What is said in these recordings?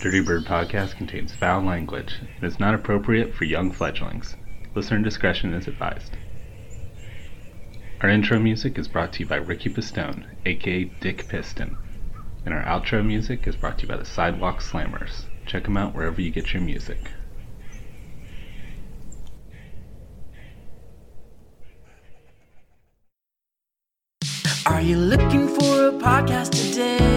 Dirty Bird podcast contains foul language and is not appropriate for young fledglings. Listener discretion is advised. Our intro music is brought to you by Ricky Pistone, aka Dick Piston. And our outro music is brought to you by the Sidewalk Slammers. Check them out wherever you get your music. Are you looking for a podcast today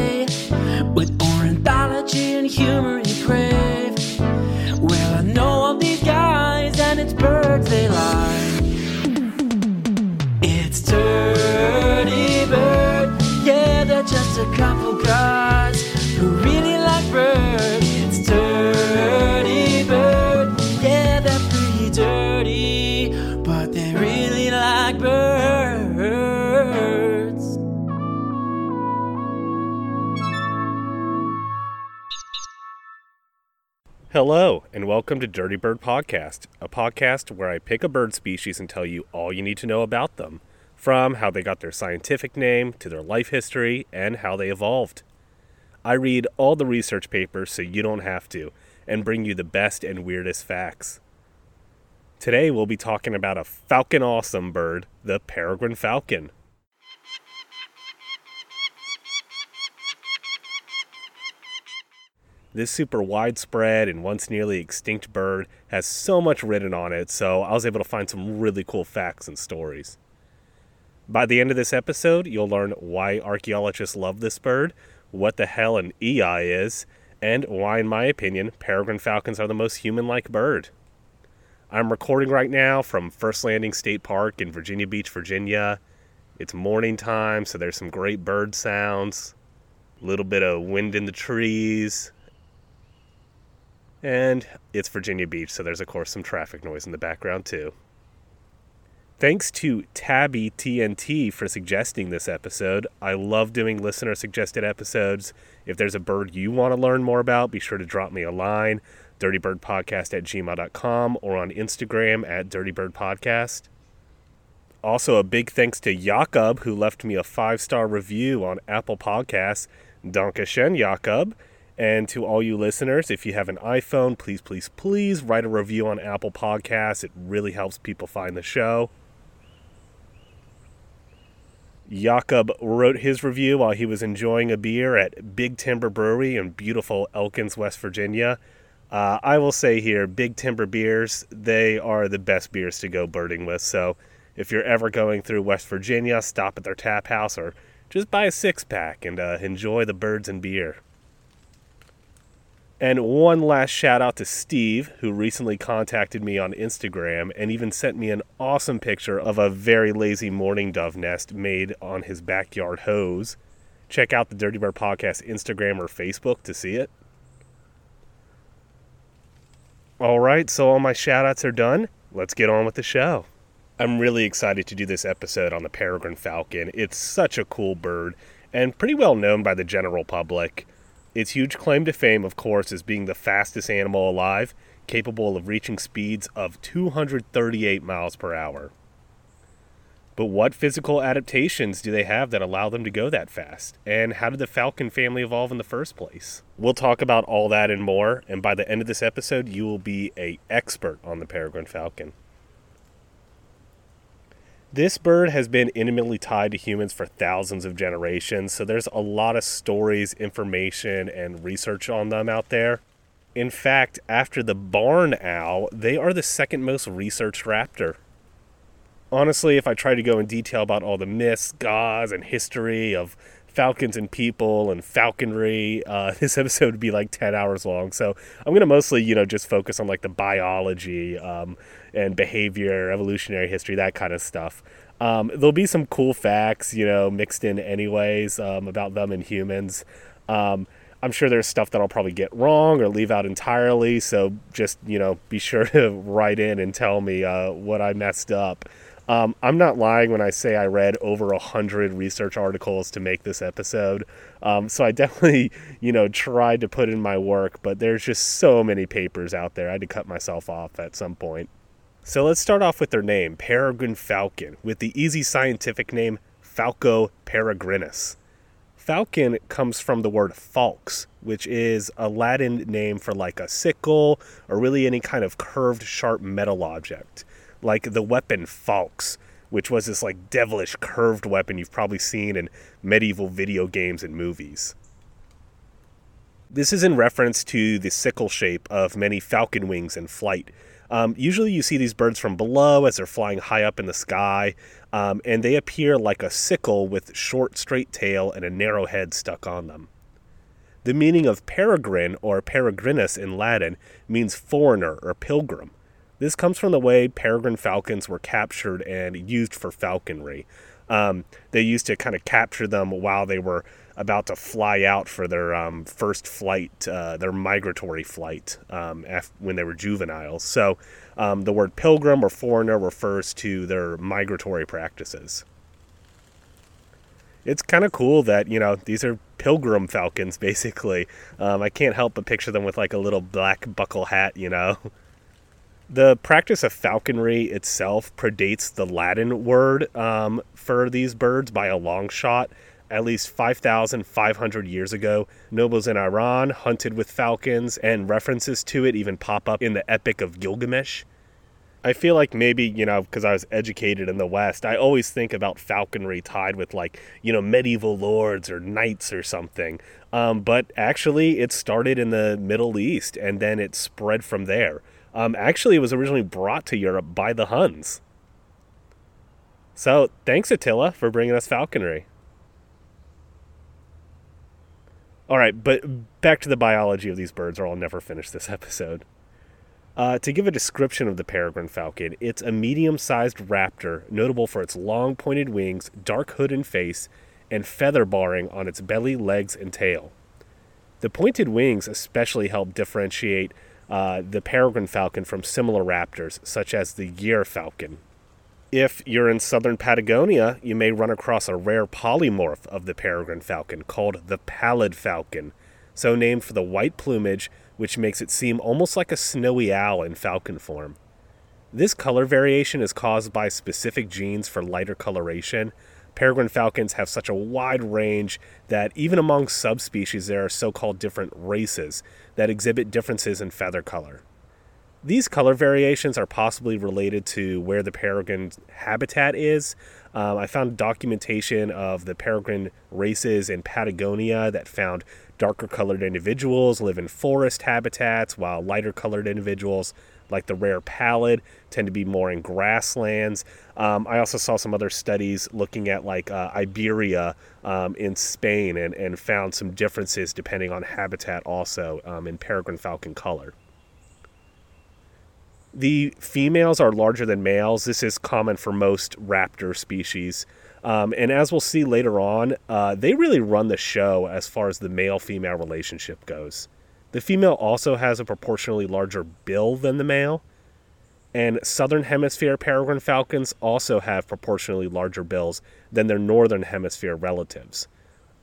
Hello, and welcome to Dirty Bird Podcast, a podcast where I pick a bird species and tell you all you need to know about them, from how they got their scientific name to their life history and how they evolved. I read all the research papers so you don't have to, and bring you the best and weirdest facts. Today we'll be talking about a falcon awesome bird, the peregrine falcon. This super widespread and once nearly extinct bird has so much written on it, so I was able to find some really cool facts and stories. By the end of this episode, you'll learn why archaeologists love this bird, what the hell an EI is, and why, in my opinion, peregrine falcons are the most human like bird. I'm recording right now from First Landing State Park in Virginia Beach, Virginia. It's morning time, so there's some great bird sounds, a little bit of wind in the trees, and it's Virginia Beach, so there's, of course, some traffic noise in the background, too. Thanks to Tabby TNT for suggesting this episode. I love doing listener suggested episodes. If there's a bird you want to learn more about, be sure to drop me a line, dirtybirdpodcast at gmail.com, or on Instagram at dirtybirdpodcast. Also, a big thanks to Jacob, who left me a five star review on Apple Podcasts. Dankeschön, Jacob. And to all you listeners, if you have an iPhone, please, please, please write a review on Apple Podcasts. It really helps people find the show. Jacob wrote his review while he was enjoying a beer at Big Timber Brewery in beautiful Elkins, West Virginia. Uh, I will say here, Big Timber beers, they are the best beers to go birding with. So if you're ever going through West Virginia, stop at their tap house or just buy a six pack and uh, enjoy the birds and beer. And one last shout out to Steve, who recently contacted me on Instagram and even sent me an awesome picture of a very lazy mourning dove nest made on his backyard hose. Check out the Dirty Bird Podcast Instagram or Facebook to see it. All right, so all my shout outs are done. Let's get on with the show. I'm really excited to do this episode on the peregrine falcon. It's such a cool bird and pretty well known by the general public. Its huge claim to fame, of course, is being the fastest animal alive, capable of reaching speeds of 238 miles per hour. But what physical adaptations do they have that allow them to go that fast? And how did the falcon family evolve in the first place? We'll talk about all that and more, and by the end of this episode, you will be a expert on the peregrine falcon. This bird has been intimately tied to humans for thousands of generations, so there's a lot of stories, information, and research on them out there. In fact, after the barn owl, they are the second most researched raptor. Honestly, if I try to go in detail about all the myths, gods, and history of falcons and people and falconry, uh, this episode would be like 10 hours long. So I'm going to mostly, you know, just focus on like the biology, um, and behavior, evolutionary history, that kind of stuff. Um, there'll be some cool facts, you know, mixed in anyways um, about them and humans. Um, I'm sure there's stuff that I'll probably get wrong or leave out entirely. So just, you know, be sure to write in and tell me uh, what I messed up. Um, I'm not lying when I say I read over a hundred research articles to make this episode. Um, so I definitely, you know, tried to put in my work, but there's just so many papers out there. I had to cut myself off at some point. So let's start off with their name, peregrine falcon, with the easy scientific name Falco peregrinus. Falcon comes from the word falx, which is a Latin name for like a sickle or really any kind of curved, sharp metal object, like the weapon falx, which was this like devilish curved weapon you've probably seen in medieval video games and movies. This is in reference to the sickle shape of many falcon wings in flight. Um, usually, you see these birds from below as they're flying high up in the sky, um, and they appear like a sickle with short, straight tail and a narrow head stuck on them. The meaning of peregrine or peregrinus in Latin means foreigner or pilgrim. This comes from the way peregrine falcons were captured and used for falconry. Um, they used to kind of capture them while they were about to fly out for their um, first flight, uh, their migratory flight um, when they were juveniles. So um, the word pilgrim or foreigner refers to their migratory practices. It's kind of cool that, you know, these are pilgrim falcons, basically. Um, I can't help but picture them with like a little black buckle hat, you know. The practice of falconry itself predates the Latin word um, for these birds by a long shot. At least 5,500 years ago, nobles in Iran hunted with falcons, and references to it even pop up in the Epic of Gilgamesh. I feel like maybe, you know, because I was educated in the West, I always think about falconry tied with like, you know, medieval lords or knights or something. Um, but actually, it started in the Middle East and then it spread from there. Um, actually, it was originally brought to Europe by the Huns. So, thanks, Attila, for bringing us falconry. All right, but back to the biology of these birds, or I'll never finish this episode. Uh, to give a description of the peregrine falcon, it's a medium sized raptor notable for its long pointed wings, dark hood and face, and feather barring on its belly, legs, and tail. The pointed wings especially help differentiate uh, the peregrine falcon from similar raptors, such as the gyr falcon. If you're in southern Patagonia, you may run across a rare polymorph of the peregrine falcon called the pallid falcon, so named for the white plumage, which makes it seem almost like a snowy owl in falcon form. This color variation is caused by specific genes for lighter coloration. Peregrine falcons have such a wide range that even among subspecies, there are so called different races that exhibit differences in feather color. These color variations are possibly related to where the peregrine habitat is. Um, I found documentation of the peregrine races in Patagonia that found darker colored individuals live in forest habitats, while lighter colored individuals, like the rare pallid, tend to be more in grasslands. Um, I also saw some other studies looking at like uh, Iberia um, in Spain and, and found some differences depending on habitat also um, in peregrine falcon color. The females are larger than males. This is common for most raptor species. Um, and as we'll see later on, uh, they really run the show as far as the male female relationship goes. The female also has a proportionally larger bill than the male. And southern hemisphere peregrine falcons also have proportionally larger bills than their northern hemisphere relatives.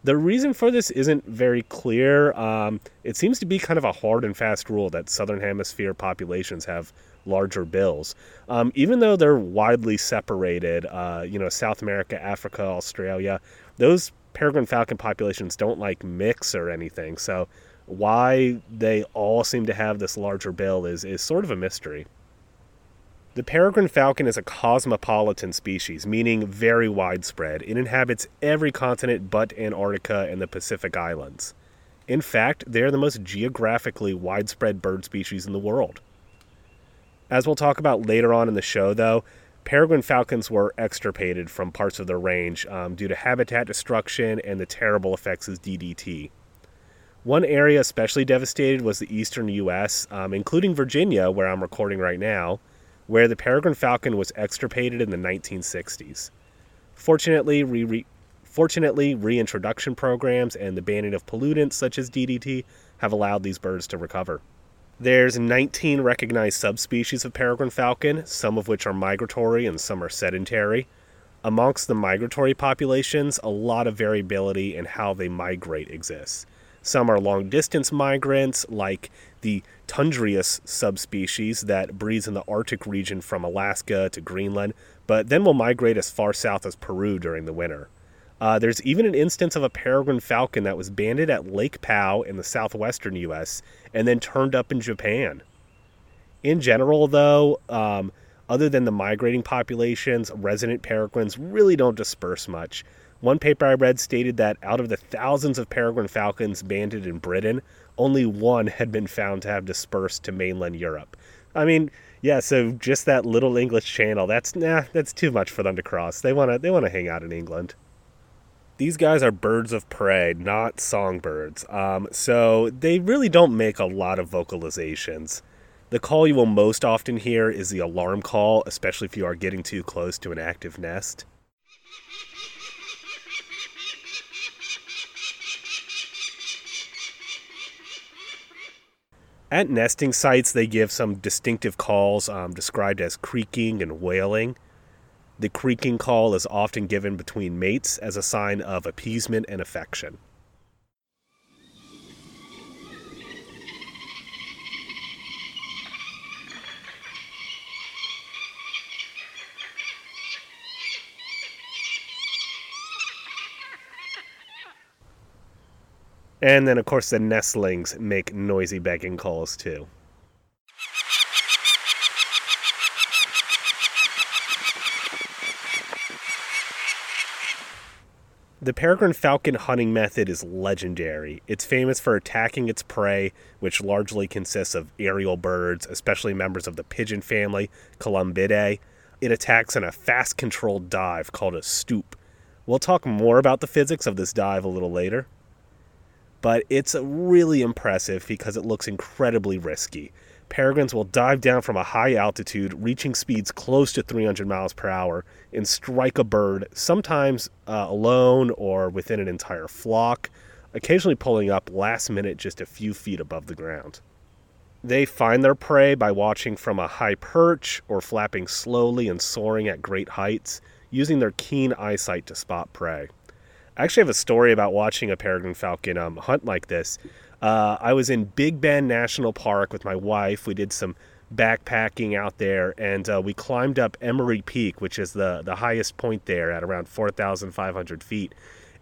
The reason for this isn't very clear. Um, it seems to be kind of a hard and fast rule that southern hemisphere populations have larger bills. Um, even though they're widely separated, uh, you know, South America, Africa, Australia, those peregrine falcon populations don't like mix or anything. So why they all seem to have this larger bill is, is sort of a mystery. The peregrine falcon is a cosmopolitan species, meaning very widespread. It inhabits every continent but Antarctica and the Pacific Islands. In fact, they are the most geographically widespread bird species in the world. As we'll talk about later on in the show, though, peregrine falcons were extirpated from parts of their range um, due to habitat destruction and the terrible effects of DDT. One area especially devastated was the eastern U.S., um, including Virginia, where I'm recording right now, where the peregrine falcon was extirpated in the 1960s. Fortunately, re- re- fortunately, reintroduction programs and the banning of pollutants such as DDT have allowed these birds to recover. There's 19 recognized subspecies of peregrine falcon, some of which are migratory and some are sedentary. Amongst the migratory populations, a lot of variability in how they migrate exists. Some are long distance migrants, like the tundrius subspecies that breeds in the Arctic region from Alaska to Greenland, but then will migrate as far south as Peru during the winter. Uh, there's even an instance of a peregrine falcon that was banded at Lake Powell in the southwestern U.S. and then turned up in Japan. In general, though, um, other than the migrating populations, resident peregrines really don't disperse much. One paper I read stated that out of the thousands of peregrine falcons banded in Britain, only one had been found to have dispersed to mainland Europe. I mean, yeah, so just that little English channel, that's nah, that's too much for them to cross. They want to they want to hang out in England. These guys are birds of prey, not songbirds. Um, so they really don't make a lot of vocalizations. The call you will most often hear is the alarm call, especially if you are getting too close to an active nest. At nesting sites, they give some distinctive calls um, described as creaking and wailing. The creaking call is often given between mates as a sign of appeasement and affection. And then, of course, the nestlings make noisy begging calls too. The peregrine falcon hunting method is legendary. It's famous for attacking its prey, which largely consists of aerial birds, especially members of the pigeon family, Columbidae. It attacks in a fast controlled dive called a stoop. We'll talk more about the physics of this dive a little later but it's really impressive because it looks incredibly risky. Peregrines will dive down from a high altitude, reaching speeds close to 300 miles per hour, and strike a bird, sometimes uh, alone or within an entire flock, occasionally pulling up last minute just a few feet above the ground. They find their prey by watching from a high perch or flapping slowly and soaring at great heights, using their keen eyesight to spot prey. I actually have a story about watching a peregrine falcon um, hunt like this. Uh, I was in Big Bend National Park with my wife. We did some backpacking out there, and uh, we climbed up Emory Peak, which is the the highest point there at around 4,500 feet.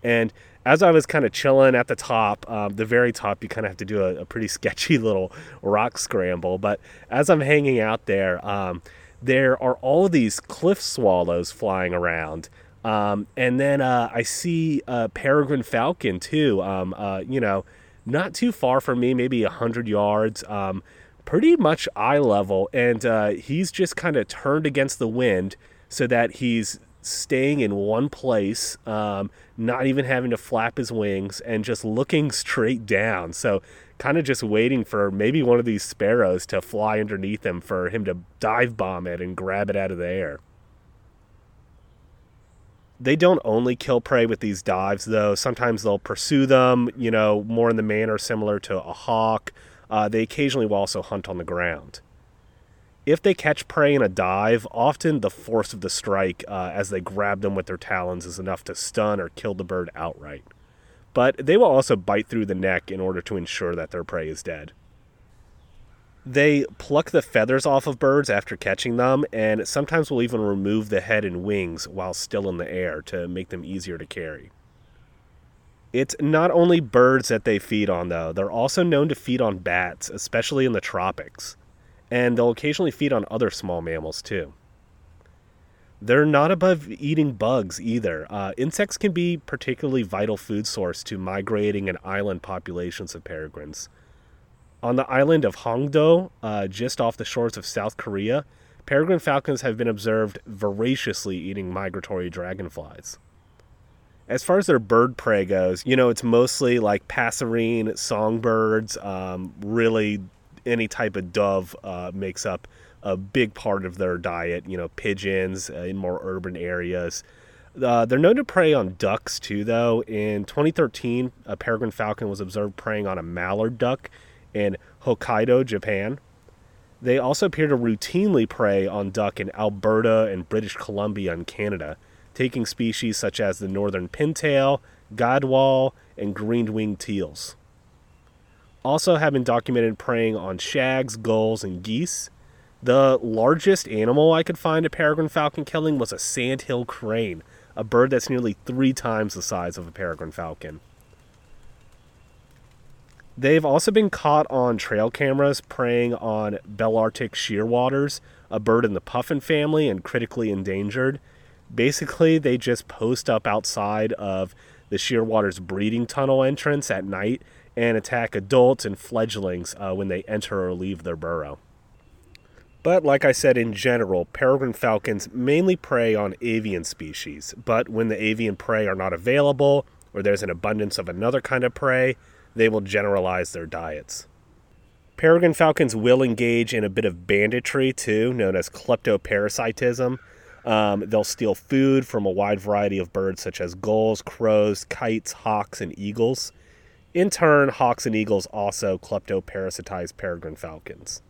And as I was kind of chilling at the top, um, the very top, you kind of have to do a, a, pretty sketchy little rock scramble. But as I'm hanging out there, um, there are all these cliff swallows flying around. Um, and then uh, I see a peregrine falcon too. Um, uh, you know, not too far from me, maybe hundred yards. Um, pretty much eye level, and uh, he's just kind of turned against the wind so that he's staying in one place, um, not even having to flap his wings, and just looking straight down. So, kind of just waiting for maybe one of these sparrows to fly underneath him for him to dive bomb it and grab it out of the air. They don't only kill prey with these dives, though. Sometimes they'll pursue them, you know, more in the manner similar to a hawk. Uh, they occasionally will also hunt on the ground. If they catch prey in a dive, often the force of the strike uh, as they grab them with their talons is enough to stun or kill the bird outright. But they will also bite through the neck in order to ensure that their prey is dead. They pluck the feathers off of birds after catching them, and sometimes will even remove the head and wings while still in the air to make them easier to carry. It's not only birds that they feed on, though. They're also known to feed on bats, especially in the tropics. And they'll occasionally feed on other small mammals, too. They're not above eating bugs either. Uh, insects can be particularly vital food source to migrating and island populations of peregrines. On the island of Hongdo, uh, just off the shores of South Korea, peregrine falcons have been observed voraciously eating migratory dragonflies. As far as their bird prey goes, you know, it's mostly like passerine, songbirds, um, really any type of dove uh, makes up a big part of their diet. You know, pigeons uh, in more urban areas. Uh, they're known to prey on ducks too, though. In 2013, a peregrine falcon was observed preying on a mallard duck in Hokkaido, Japan. They also appear to routinely prey on duck in Alberta and British Columbia in Canada, taking species such as the northern pintail, gadwall, and green-winged teals. Also have been documented preying on shags, gulls, and geese. The largest animal I could find a peregrine falcon killing was a sandhill crane, a bird that's nearly three times the size of a peregrine falcon. They've also been caught on trail cameras preying on Balearic shearwaters, a bird in the puffin family and critically endangered. Basically, they just post up outside of the shearwater's breeding tunnel entrance at night and attack adults and fledglings uh, when they enter or leave their burrow. But like I said, in general, peregrine falcons mainly prey on avian species. But when the avian prey are not available, or there's an abundance of another kind of prey, they will generalize their diets. Peregrine falcons will engage in a bit of banditry too, known as kleptoparasitism. Um, they'll steal food from a wide variety of birds such as gulls, crows, kites, hawks, and eagles. In turn, hawks and eagles also kleptoparasitize peregrine falcons.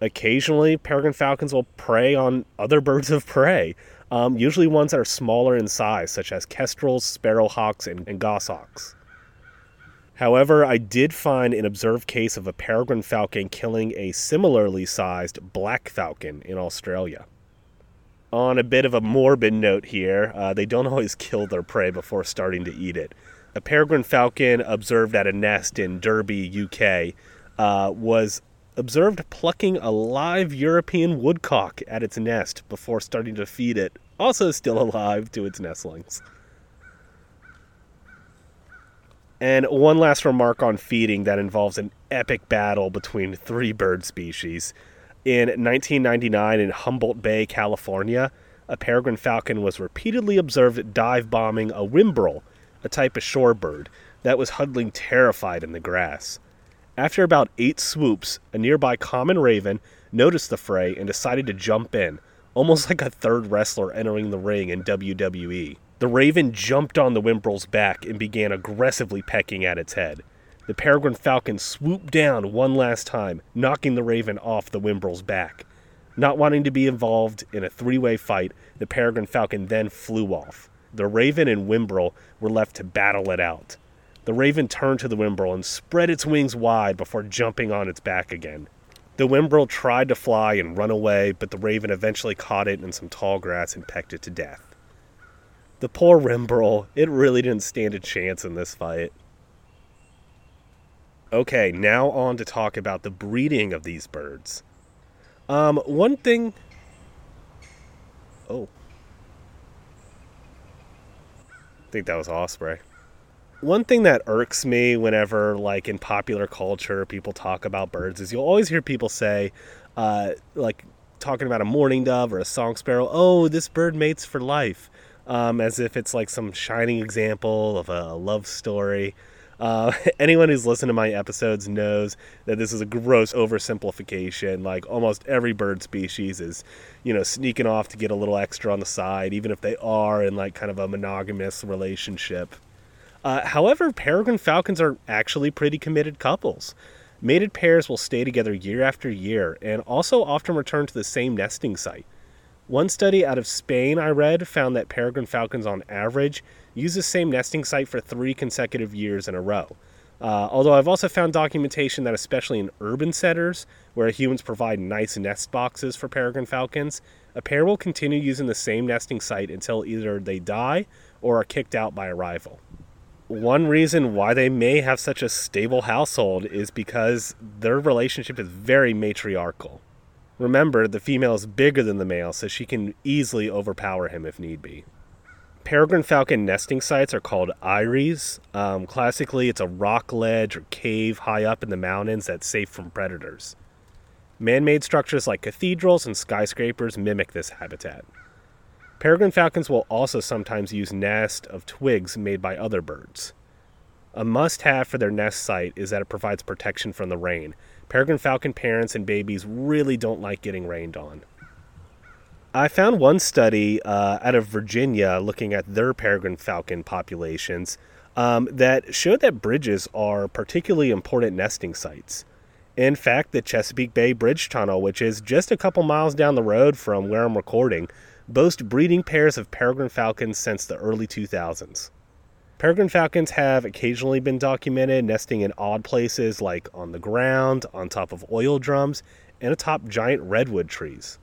Occasionally, peregrine falcons will prey on other birds of prey, um, usually ones that are smaller in size, such as kestrels, sparrowhawks, and, and goshawks. However, I did find an observed case of a peregrine falcon killing a similarly sized black falcon in Australia. On a bit of a morbid note here, uh, they don't always kill their prey before starting to eat it. A peregrine falcon observed at a nest in Derby, UK, uh, was observed plucking a live European woodcock at its nest before starting to feed it, also still alive, to its nestlings. And one last remark on feeding that involves an epic battle between three bird species. In 1999 in Humboldt Bay, California, a peregrine falcon was repeatedly observed dive bombing a whimbrel, a type of shorebird, that was huddling terrified in the grass. After about eight swoops, a nearby common raven noticed the fray and decided to jump in, almost like a third wrestler entering the ring in WWE. The raven jumped on the whimbrel's back and began aggressively pecking at its head. The peregrine falcon swooped down one last time, knocking the raven off the whimbrel's back. Not wanting to be involved in a three way fight, the peregrine falcon then flew off. The raven and whimbrel were left to battle it out. The raven turned to the whimbrel and spread its wings wide before jumping on its back again. The whimbrel tried to fly and run away, but the raven eventually caught it in some tall grass and pecked it to death. The poor Whimbrel, it really didn't stand a chance in this fight. Okay, now on to talk about the breeding of these birds. Um, one thing. Oh. I think that was Osprey. One thing that irks me whenever, like in popular culture, people talk about birds is you'll always hear people say, uh, like talking about a mourning dove or a song sparrow, oh, this bird mates for life um, as if it's like some shining example of a love story. Uh, anyone who's listened to my episodes knows that this is a gross oversimplification. Like almost every bird species is, you know, sneaking off to get a little extra on the side, even if they are in like kind of a monogamous relationship. Uh, however, peregrine falcons are actually pretty committed couples. Mated pairs will stay together year after year and also often return to the same nesting site. One study out of Spain I read found that peregrine falcons, on average, use the same nesting site for three consecutive years in a row. Uh, although I've also found documentation that, especially in urban setters, where humans provide nice nest boxes for peregrine falcons, a pair will continue using the same nesting site until either they die or are kicked out by a rival. One reason why they may have such a stable household is because their relationship is very matriarchal. Remember, the female is bigger than the male, so she can easily overpower him if need be. Peregrine falcon nesting sites are called eyries. Um, classically, it's a rock ledge or cave high up in the mountains that's safe from predators. Man made structures like cathedrals and skyscrapers mimic this habitat. Peregrine falcons will also sometimes use nests of twigs made by other birds. A must have for their nest site is that it provides protection from the rain, Peregrine falcon parents and babies really don't like getting rained on. I found one study uh, out of Virginia looking at their peregrine falcon populations um, that showed that bridges are particularly important nesting sites. In fact, the Chesapeake Bay Bridge Tunnel, which is just a couple miles down the road from where I'm recording, boasts breeding pairs of peregrine falcons since the early 2000s. Peregrine falcons have occasionally been documented nesting in odd places like on the ground, on top of oil drums, and atop giant redwood trees.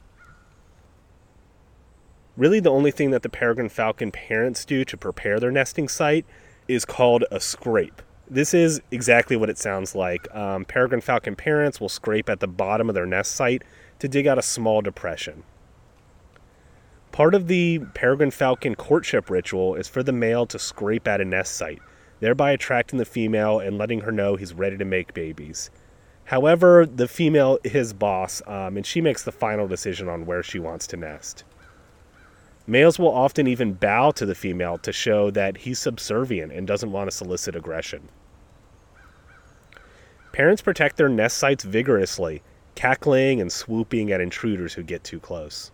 Really, the only thing that the peregrine falcon parents do to prepare their nesting site is called a scrape. This is exactly what it sounds like. Um, peregrine falcon parents will scrape at the bottom of their nest site to dig out a small depression. Part of the peregrine falcon courtship ritual is for the male to scrape at a nest site, thereby attracting the female and letting her know he's ready to make babies. However, the female is boss, um, and she makes the final decision on where she wants to nest. Males will often even bow to the female to show that he's subservient and doesn't want to solicit aggression. Parents protect their nest sites vigorously, cackling and swooping at intruders who get too close.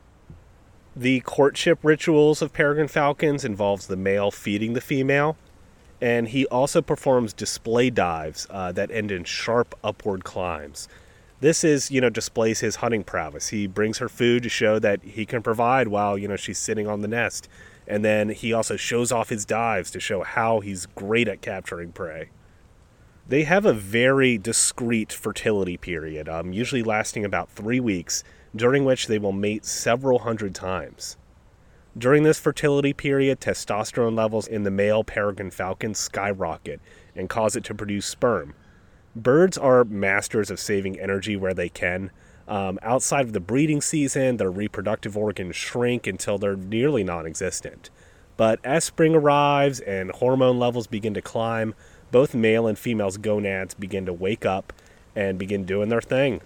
The courtship rituals of peregrine falcons involves the male feeding the female, and he also performs display dives uh, that end in sharp upward climbs. This is, you know, displays his hunting prowess. He brings her food to show that he can provide while, you know, she's sitting on the nest. And then he also shows off his dives to show how he's great at capturing prey. They have a very discreet fertility period, um, usually lasting about three weeks, during which they will mate several hundred times. During this fertility period, testosterone levels in the male peregrine falcon skyrocket and cause it to produce sperm. Birds are masters of saving energy where they can. Um, outside of the breeding season, their reproductive organs shrink until they're nearly non existent. But as spring arrives and hormone levels begin to climb, both male and female's gonads begin to wake up and begin doing their thing.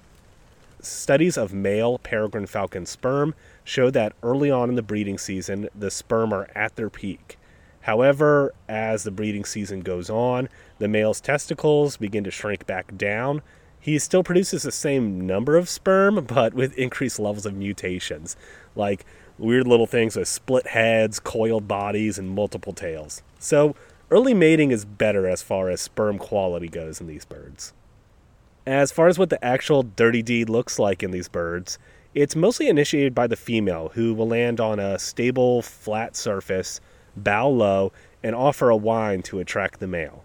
Studies of male peregrine falcon sperm show that early on in the breeding season, the sperm are at their peak. However, as the breeding season goes on, the male's testicles begin to shrink back down. He still produces the same number of sperm, but with increased levels of mutations, like weird little things with split heads, coiled bodies, and multiple tails. So, early mating is better as far as sperm quality goes in these birds. As far as what the actual dirty deed looks like in these birds, it's mostly initiated by the female, who will land on a stable, flat surface, bow low, and offer a whine to attract the male.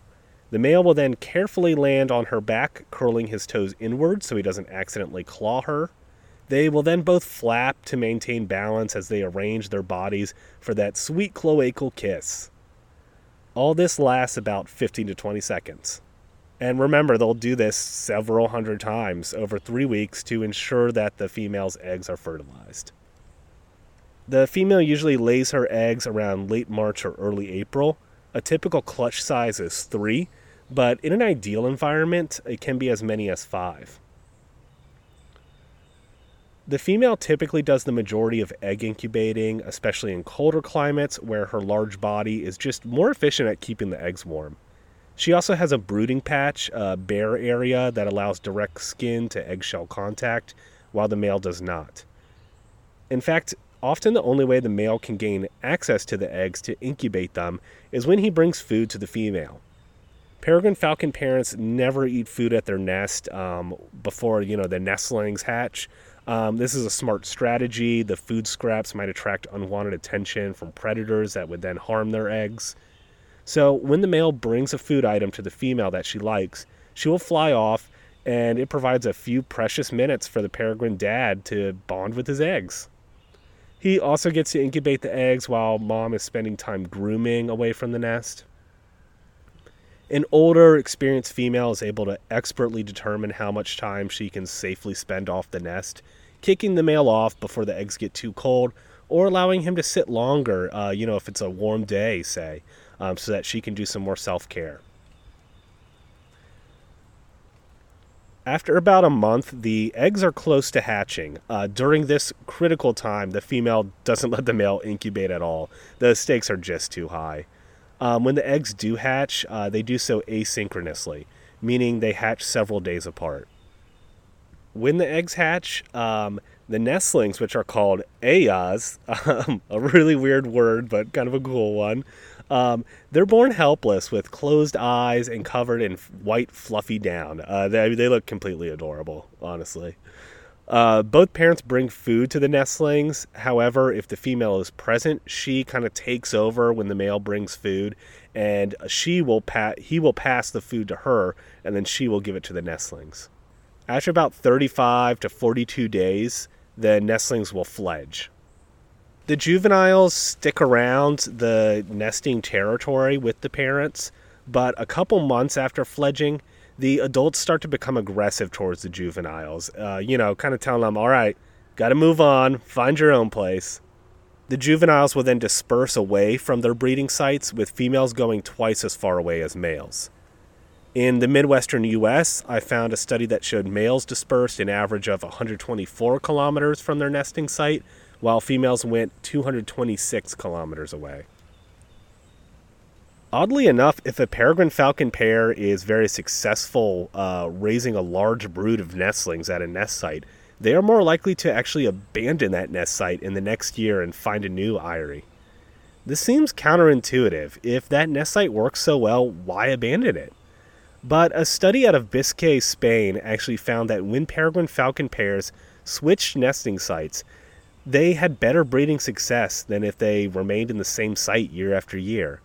The male will then carefully land on her back, curling his toes inward so he doesn't accidentally claw her. They will then both flap to maintain balance as they arrange their bodies for that sweet cloacal kiss. All this lasts about 15 to 20 seconds. And remember, they'll do this several hundred times over three weeks to ensure that the female's eggs are fertilized. The female usually lays her eggs around late March or early April. A typical clutch size is three, but in an ideal environment, it can be as many as five. The female typically does the majority of egg incubating, especially in colder climates where her large body is just more efficient at keeping the eggs warm. She also has a brooding patch, a bare area that allows direct skin to eggshell contact, while the male does not. In fact, often the only way the male can gain access to the eggs to incubate them is when he brings food to the female. Peregrine falcon parents never eat food at their nest um, before you know the nestlings hatch. Um, this is a smart strategy. The food scraps might attract unwanted attention from predators that would then harm their eggs. So when the male brings a food item to the female that she likes, she will fly off, and it provides a few precious minutes for the peregrine dad to bond with his eggs. He also gets to incubate the eggs while mom is spending time grooming away from the nest. An older, experienced female is able to expertly determine how much time she can safely spend off the nest, kicking the male off before the eggs get too cold, or allowing him to sit longer, uh, you know, if it's a warm day, say, um, so that she can do some more self care. After about a month, the eggs are close to hatching. Uh, during this critical time, the female doesn't let the male incubate at all. The stakes are just too high. Um, when the eggs do hatch, uh, they do so asynchronously, meaning they hatch several days apart. When the eggs hatch, um, the nestlings, which are called eyas, um, a really weird word, but kind of a cool one, um, they're born helpless with closed eyes and covered in white, fluffy down. Uh, they, they look completely adorable, honestly. Uh, both parents bring food to the nestlings. However, if the female is present, she kind of takes over when the male brings food, and she will pa- he will pass the food to her, and then she will give it to the nestlings. After about 35 to 42 days, the nestlings will fledge. The juveniles stick around the nesting territory with the parents, but a couple months after fledging, the adults start to become aggressive towards the juveniles. Uh, you know, kind of telling them, all right, got to move on, find your own place. The juveniles will then disperse away from their breeding sites, with females going twice as far away as males. In the Midwestern US, I found a study that showed males dispersed an average of 124 kilometers from their nesting site, while females went 226 kilometers away. Oddly enough, if a peregrine falcon pair is very successful uh, raising a large brood of nestlings at a nest site, they are more likely to actually abandon that nest site in the next year and find a new eyrie. This seems counterintuitive. If that nest site works so well, why abandon it? But a study out of Biscay, Spain actually found that when peregrine falcon pairs switched nesting sites, they had better breeding success than if they remained in the same site year after year.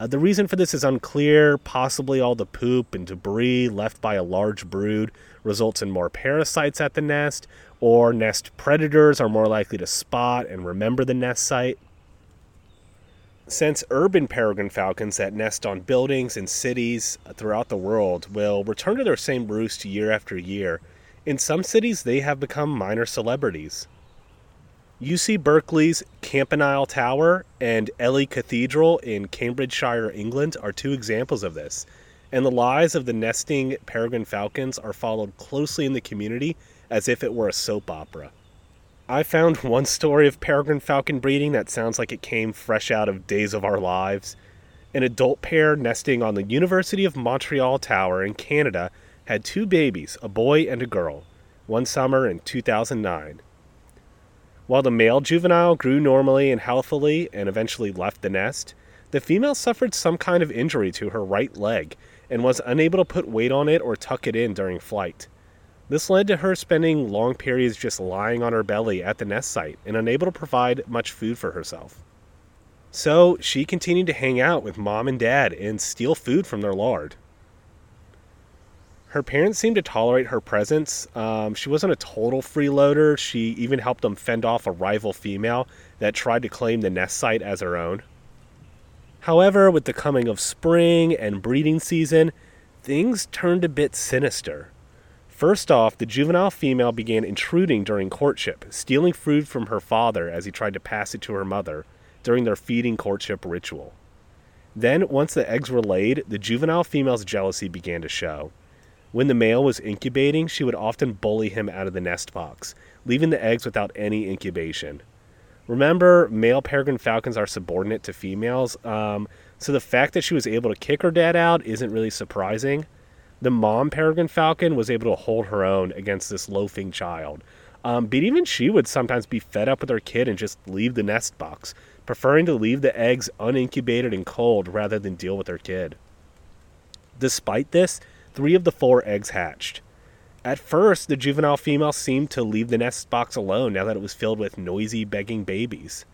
Uh, the reason for this is unclear. Possibly all the poop and debris left by a large brood results in more parasites at the nest, or nest predators are more likely to spot and remember the nest site. Since urban peregrine falcons that nest on buildings and cities throughout the world will return to their same roost year after year, in some cities they have become minor celebrities. UC Berkeley's Campanile Tower and Ely Cathedral in Cambridgeshire, England, are two examples of this, and the lives of the nesting peregrine falcons are followed closely in the community as if it were a soap opera. I found one story of peregrine falcon breeding that sounds like it came fresh out of Days of Our Lives. An adult pair nesting on the University of Montreal Tower in Canada had two babies, a boy and a girl, one summer in 2009. While the male juvenile grew normally and healthily and eventually left the nest, the female suffered some kind of injury to her right leg and was unable to put weight on it or tuck it in during flight. This led to her spending long periods just lying on her belly at the nest site and unable to provide much food for herself. So she continued to hang out with mom and dad and steal food from their lard. Her parents seemed to tolerate her presence. Um, she wasn't a total freeloader. She even helped them fend off a rival female that tried to claim the nest site as her own. However, with the coming of spring and breeding season, things turned a bit sinister. First off, the juvenile female began intruding during courtship, stealing food from her father as he tried to pass it to her mother during their feeding courtship ritual. Then, once the eggs were laid, the juvenile female's jealousy began to show. When the male was incubating, she would often bully him out of the nest box, leaving the eggs without any incubation. Remember, male peregrine falcons are subordinate to females, um, so the fact that she was able to kick her dad out isn't really surprising. The mom peregrine falcon was able to hold her own against this loafing child. Um, but even she would sometimes be fed up with her kid and just leave the nest box, preferring to leave the eggs unincubated and cold rather than deal with her kid. Despite this, three of the four eggs hatched. At first, the juvenile female seemed to leave the nest box alone now that it was filled with noisy, begging babies.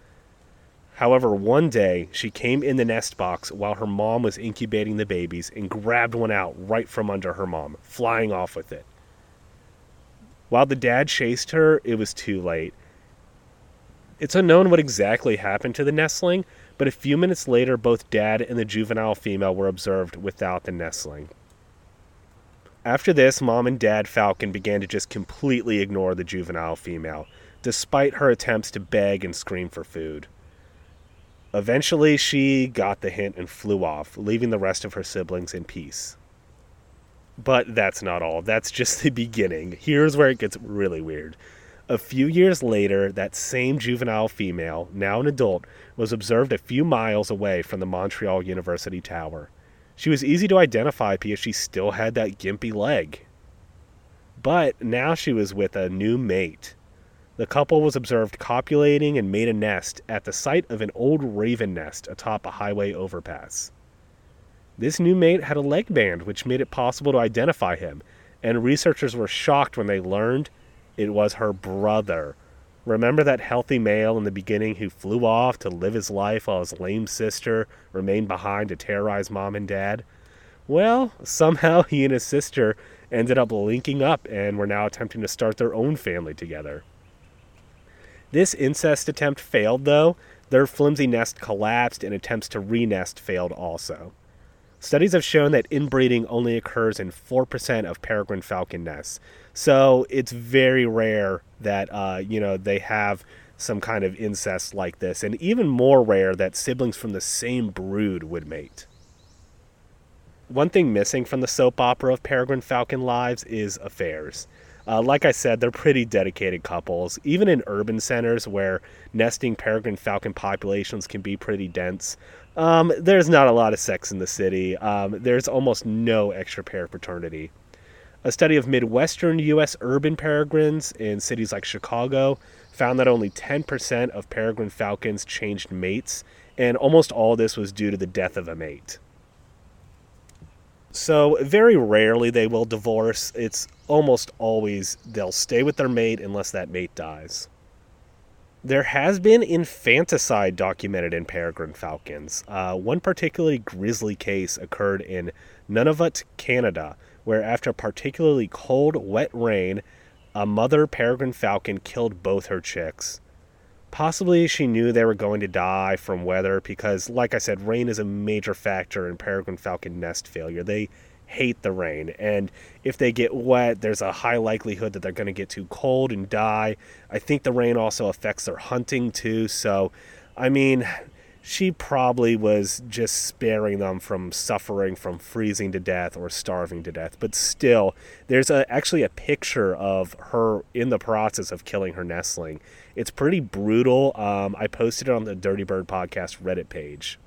However, one day she came in the nest box while her mom was incubating the babies and grabbed one out right from under her mom, flying off with it. While the dad chased her, it was too late. It's unknown what exactly happened to the nestling, but a few minutes later, both dad and the juvenile female were observed without the nestling. After this, mom and dad Falcon began to just completely ignore the juvenile female, despite her attempts to beg and scream for food. Eventually, she got the hint and flew off, leaving the rest of her siblings in peace. But that's not all. That's just the beginning. Here's where it gets really weird. A few years later, that same juvenile female, now an adult, was observed a few miles away from the Montreal University Tower. She was easy to identify because she still had that gimpy leg. But now she was with a new mate. The couple was observed copulating and made a nest at the site of an old raven nest atop a highway overpass. This new mate had a leg band, which made it possible to identify him, and researchers were shocked when they learned it was her brother Remember that healthy male in the beginning who flew off to live his life while his lame sister remained behind to terrorize mom and dad? Well, somehow he and his sister ended up linking up and were now attempting to start their own family together. This incest attempt failed, though. Their flimsy nest collapsed, and attempts to re nest failed also. Studies have shown that inbreeding only occurs in 4% of peregrine falcon nests. So it's very rare that, uh, you know, they have some kind of incest like this, and even more rare that siblings from the same brood would mate. One thing missing from the soap opera of Peregrine Falcon Lives is affairs. Uh, like I said, they're pretty dedicated couples. Even in urban centers where nesting peregrine falcon populations can be pretty dense, um, there's not a lot of sex in the city. Um, there's almost no extra pair paternity. A study of Midwestern U.S. urban peregrines in cities like Chicago found that only 10% of peregrine falcons changed mates, and almost all this was due to the death of a mate. So, very rarely they will divorce. It's almost always they'll stay with their mate unless that mate dies. There has been infanticide documented in peregrine falcons. Uh, one particularly grisly case occurred in Nunavut, Canada, where after a particularly cold, wet rain, a mother peregrine falcon killed both her chicks. Possibly she knew they were going to die from weather because, like I said, rain is a major factor in peregrine falcon nest failure. They hate the rain, and if they get wet, there's a high likelihood that they're going to get too cold and die. I think the rain also affects their hunting too, so I mean, she probably was just sparing them from suffering from freezing to death or starving to death. But still, there's a, actually a picture of her in the process of killing her nestling. It's pretty brutal. Um, I posted it on the Dirty Bird podcast Reddit page.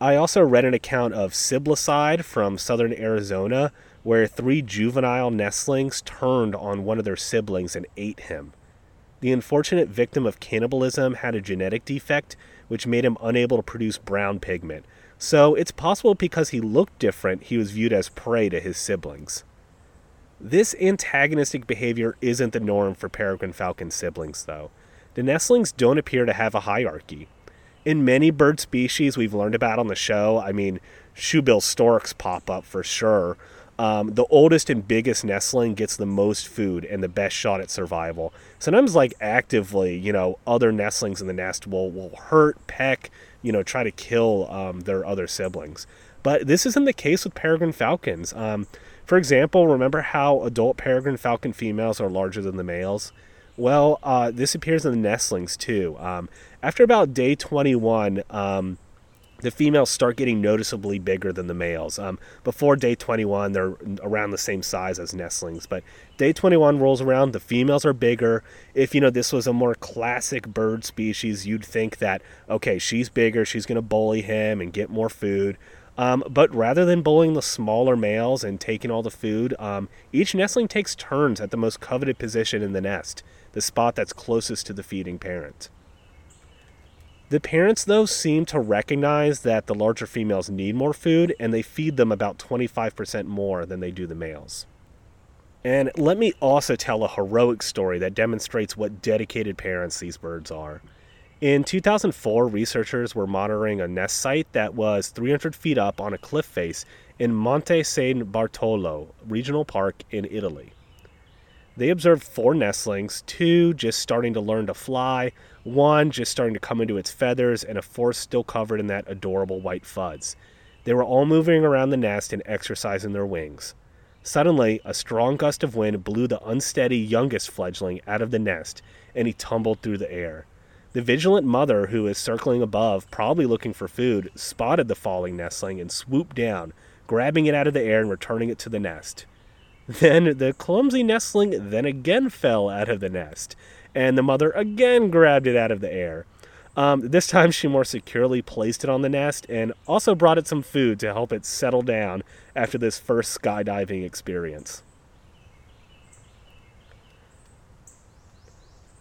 I also read an account of siblicide from southern Arizona where three juvenile nestlings turned on one of their siblings and ate him. The unfortunate victim of cannibalism had a genetic defect which made him unable to produce brown pigment. So it's possible because he looked different, he was viewed as prey to his siblings. This antagonistic behavior isn't the norm for peregrine falcon siblings, though. The nestlings don't appear to have a hierarchy. In many bird species we've learned about on the show, I mean, shoebill storks pop up for sure, um, the oldest and biggest nestling gets the most food and the best shot at survival. Sometimes, like actively, you know, other nestlings in the nest will will hurt, peck, you know, try to kill um, their other siblings. But this isn't the case with peregrine falcons. Um, for example, remember how adult peregrine falcon females are larger than the males? Well, uh, this appears in the nestlings too. Um, after about day 21, um, the females start getting noticeably bigger than the males. Um, before day 21, they're around the same size as nestlings, but day 21 rolls around, the females are bigger. If you know this was a more classic bird species, you'd think that okay, she's bigger, she's going to bully him and get more food. Um, but rather than bullying the smaller males and taking all the food, um, each nestling takes turns at the most coveted position in the nest, the spot that's closest to the feeding parent. The parents, though, seem to recognize that the larger females need more food and they feed them about 25% more than they do the males. And let me also tell a heroic story that demonstrates what dedicated parents these birds are. In 2004, researchers were monitoring a nest site that was 300 feet up on a cliff face in Monte San Bartolo Regional Park in Italy. They observed four nestlings, two just starting to learn to fly, one just starting to come into its feathers, and a fourth still covered in that adorable white fuzz. They were all moving around the nest and exercising their wings. Suddenly, a strong gust of wind blew the unsteady youngest fledgling out of the nest, and he tumbled through the air. The vigilant mother, who was circling above, probably looking for food, spotted the falling nestling and swooped down, grabbing it out of the air and returning it to the nest. Then the clumsy nestling then again fell out of the nest, and the mother again grabbed it out of the air. Um, this time she more securely placed it on the nest and also brought it some food to help it settle down after this first skydiving experience.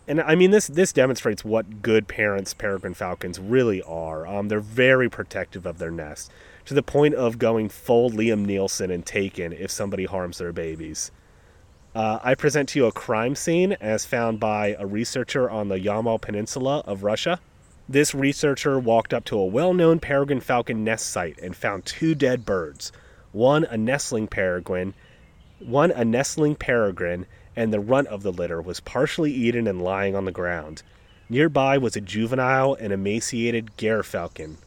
And I mean, this this demonstrates what good parents peregrine falcons really are. Um, they're very protective of their nest to the point of going full Liam Neeson and Taken if somebody harms their babies. Uh, I present to you a crime scene as found by a researcher on the Yamal Peninsula of Russia. This researcher walked up to a well known peregrine falcon nest site and found two dead birds one a nestling peregrine, one a nestling peregrine, and the runt of the litter was partially eaten and lying on the ground. Nearby was a juvenile and emaciated gyrfalcon,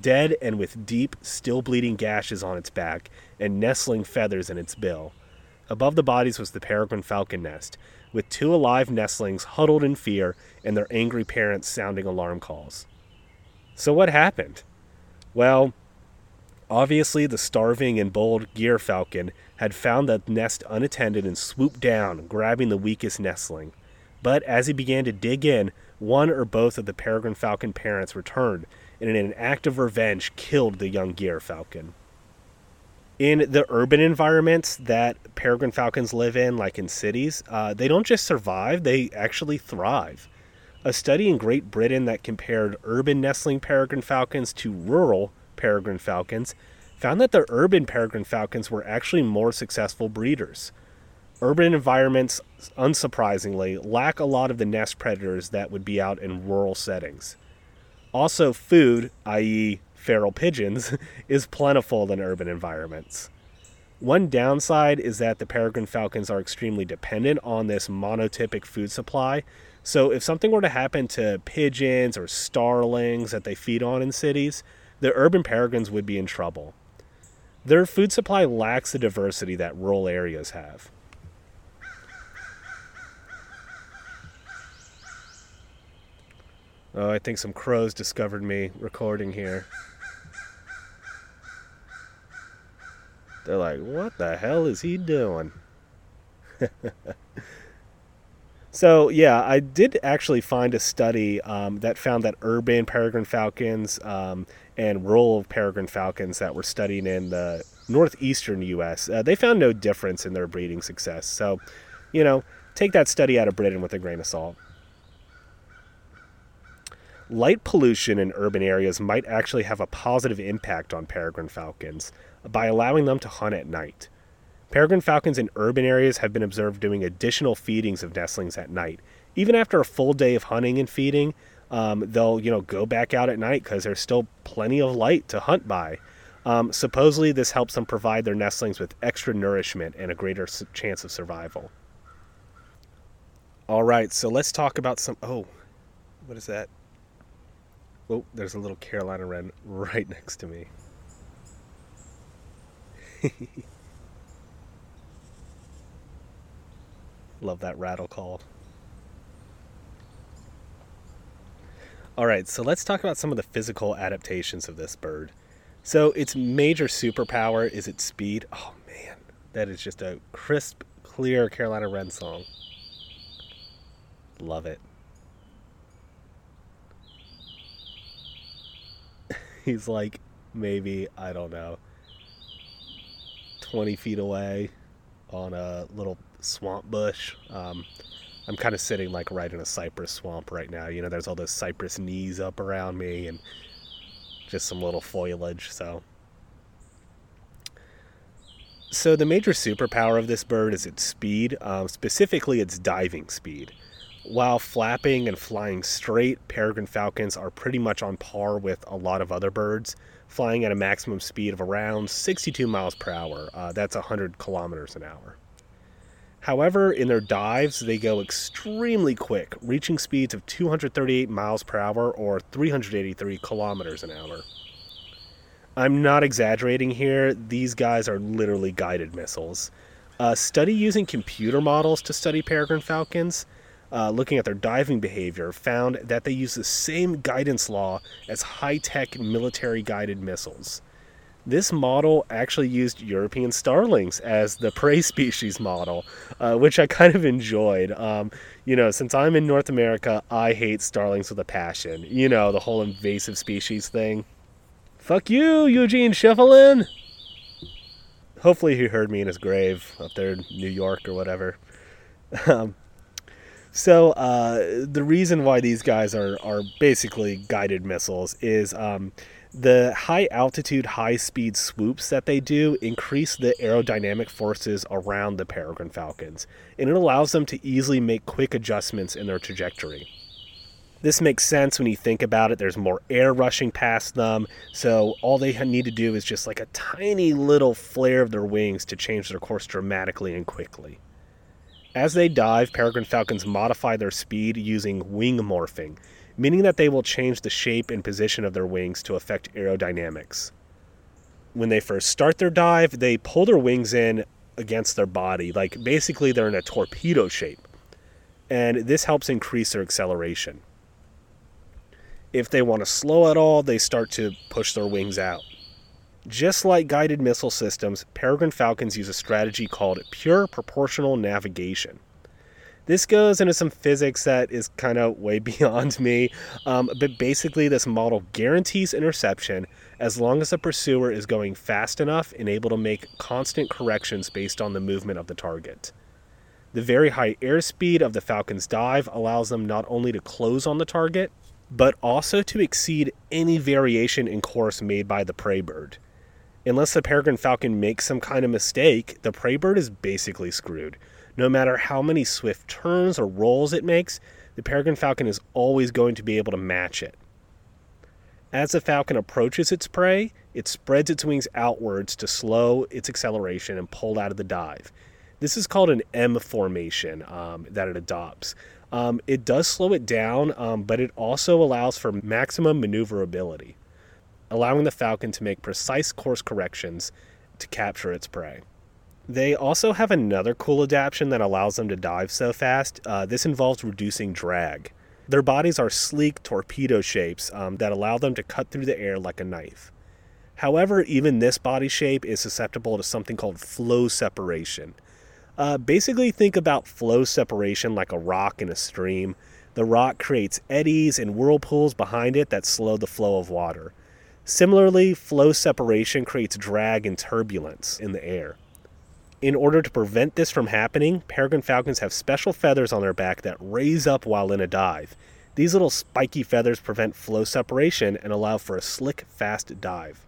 dead and with deep, still bleeding gashes on its back and nestling feathers in its bill. Above the bodies was the peregrine falcon nest, with two alive nestlings huddled in fear and their angry parents sounding alarm calls. So, what happened? Well, obviously, the starving and bold gyrfalcon had found the nest unattended and swooped down, grabbing the weakest nestling. But as he began to dig in, one or both of the peregrine falcon parents returned and, in an act of revenge, killed the young gyrfalcon. In the urban environments that peregrine falcons live in, like in cities, uh, they don't just survive, they actually thrive. A study in Great Britain that compared urban nestling peregrine falcons to rural peregrine falcons found that the urban peregrine falcons were actually more successful breeders. Urban environments, unsurprisingly, lack a lot of the nest predators that would be out in rural settings. Also, food, i.e., feral pigeons, is plentiful in urban environments. One downside is that the peregrine falcons are extremely dependent on this monotypic food supply. So, if something were to happen to pigeons or starlings that they feed on in cities, the urban peregrines would be in trouble. Their food supply lacks the diversity that rural areas have. Oh, I think some crows discovered me recording here. They're like, what the hell is he doing? so, yeah, I did actually find a study um, that found that urban peregrine falcons um, and rural peregrine falcons that were studied in the northeastern U.S., uh, they found no difference in their breeding success. So, you know, take that study out of Britain with a grain of salt. Light pollution in urban areas might actually have a positive impact on peregrine falcons by allowing them to hunt at night. Peregrine falcons in urban areas have been observed doing additional feedings of nestlings at night. Even after a full day of hunting and feeding, um, they'll you know go back out at night because there's still plenty of light to hunt by. Um, supposedly, this helps them provide their nestlings with extra nourishment and a greater chance of survival. All right, so let's talk about some. Oh, what is that? Oh, there's a little Carolina wren right next to me. Love that rattle call. All right, so let's talk about some of the physical adaptations of this bird. So, its major superpower is its speed. Oh man, that is just a crisp, clear Carolina Wren song. Love it. He's like maybe, I don't know, 20 feet away on a little swamp bush. Um, I'm kind of sitting like right in a cypress swamp right now. You know, there's all those cypress knees up around me and just some little foliage. So, so the major superpower of this bird is its speed, um, specifically its diving speed. While flapping and flying straight, peregrine falcons are pretty much on par with a lot of other birds, flying at a maximum speed of around 62 miles per hour. Uh, that's 100 kilometers an hour. However, in their dives, they go extremely quick, reaching speeds of 238 miles per hour or 383 kilometers an hour. I'm not exaggerating here, these guys are literally guided missiles. A study using computer models to study peregrine falcons uh, looking at their diving behavior, found that they use the same guidance law as high tech military guided missiles. This model actually used European starlings as the prey species model, uh, which I kind of enjoyed. Um, you know, since I'm in North America, I hate starlings with a passion. You know, the whole invasive species thing. Fuck you, Eugene Schieffelin! Hopefully, he heard me in his grave up there in New York or whatever. Um, so uh, the reason why these guys are are basically guided missiles is um, the high altitude, high speed swoops that they do increase the aerodynamic forces around the peregrine falcons, and it allows them to easily make quick adjustments in their trajectory. This makes sense when you think about it. There's more air rushing past them, so all they need to do is just like a tiny little flare of their wings to change their course dramatically and quickly. As they dive, peregrine falcons modify their speed using wing morphing, meaning that they will change the shape and position of their wings to affect aerodynamics. When they first start their dive, they pull their wings in against their body, like basically they're in a torpedo shape, and this helps increase their acceleration. If they want to slow at all, they start to push their wings out. Just like guided missile systems, peregrine falcons use a strategy called pure proportional navigation. This goes into some physics that is kind of way beyond me, um, but basically, this model guarantees interception as long as the pursuer is going fast enough and able to make constant corrections based on the movement of the target. The very high airspeed of the Falcon's dive allows them not only to close on the target, but also to exceed any variation in course made by the prey bird. Unless the peregrine falcon makes some kind of mistake, the prey bird is basically screwed. No matter how many swift turns or rolls it makes, the peregrine falcon is always going to be able to match it. As the falcon approaches its prey, it spreads its wings outwards to slow its acceleration and pull out of the dive. This is called an M formation um, that it adopts. Um, it does slow it down, um, but it also allows for maximum maneuverability allowing the falcon to make precise course corrections to capture its prey. They also have another cool adaptation that allows them to dive so fast. Uh, this involves reducing drag. Their bodies are sleek torpedo shapes um, that allow them to cut through the air like a knife. However, even this body shape is susceptible to something called flow separation. Uh, basically, think about flow separation like a rock in a stream. The rock creates eddies and whirlpools behind it that slow the flow of water. Similarly, flow separation creates drag and turbulence in the air. In order to prevent this from happening, peregrine falcons have special feathers on their back that raise up while in a dive. These little spiky feathers prevent flow separation and allow for a slick, fast dive.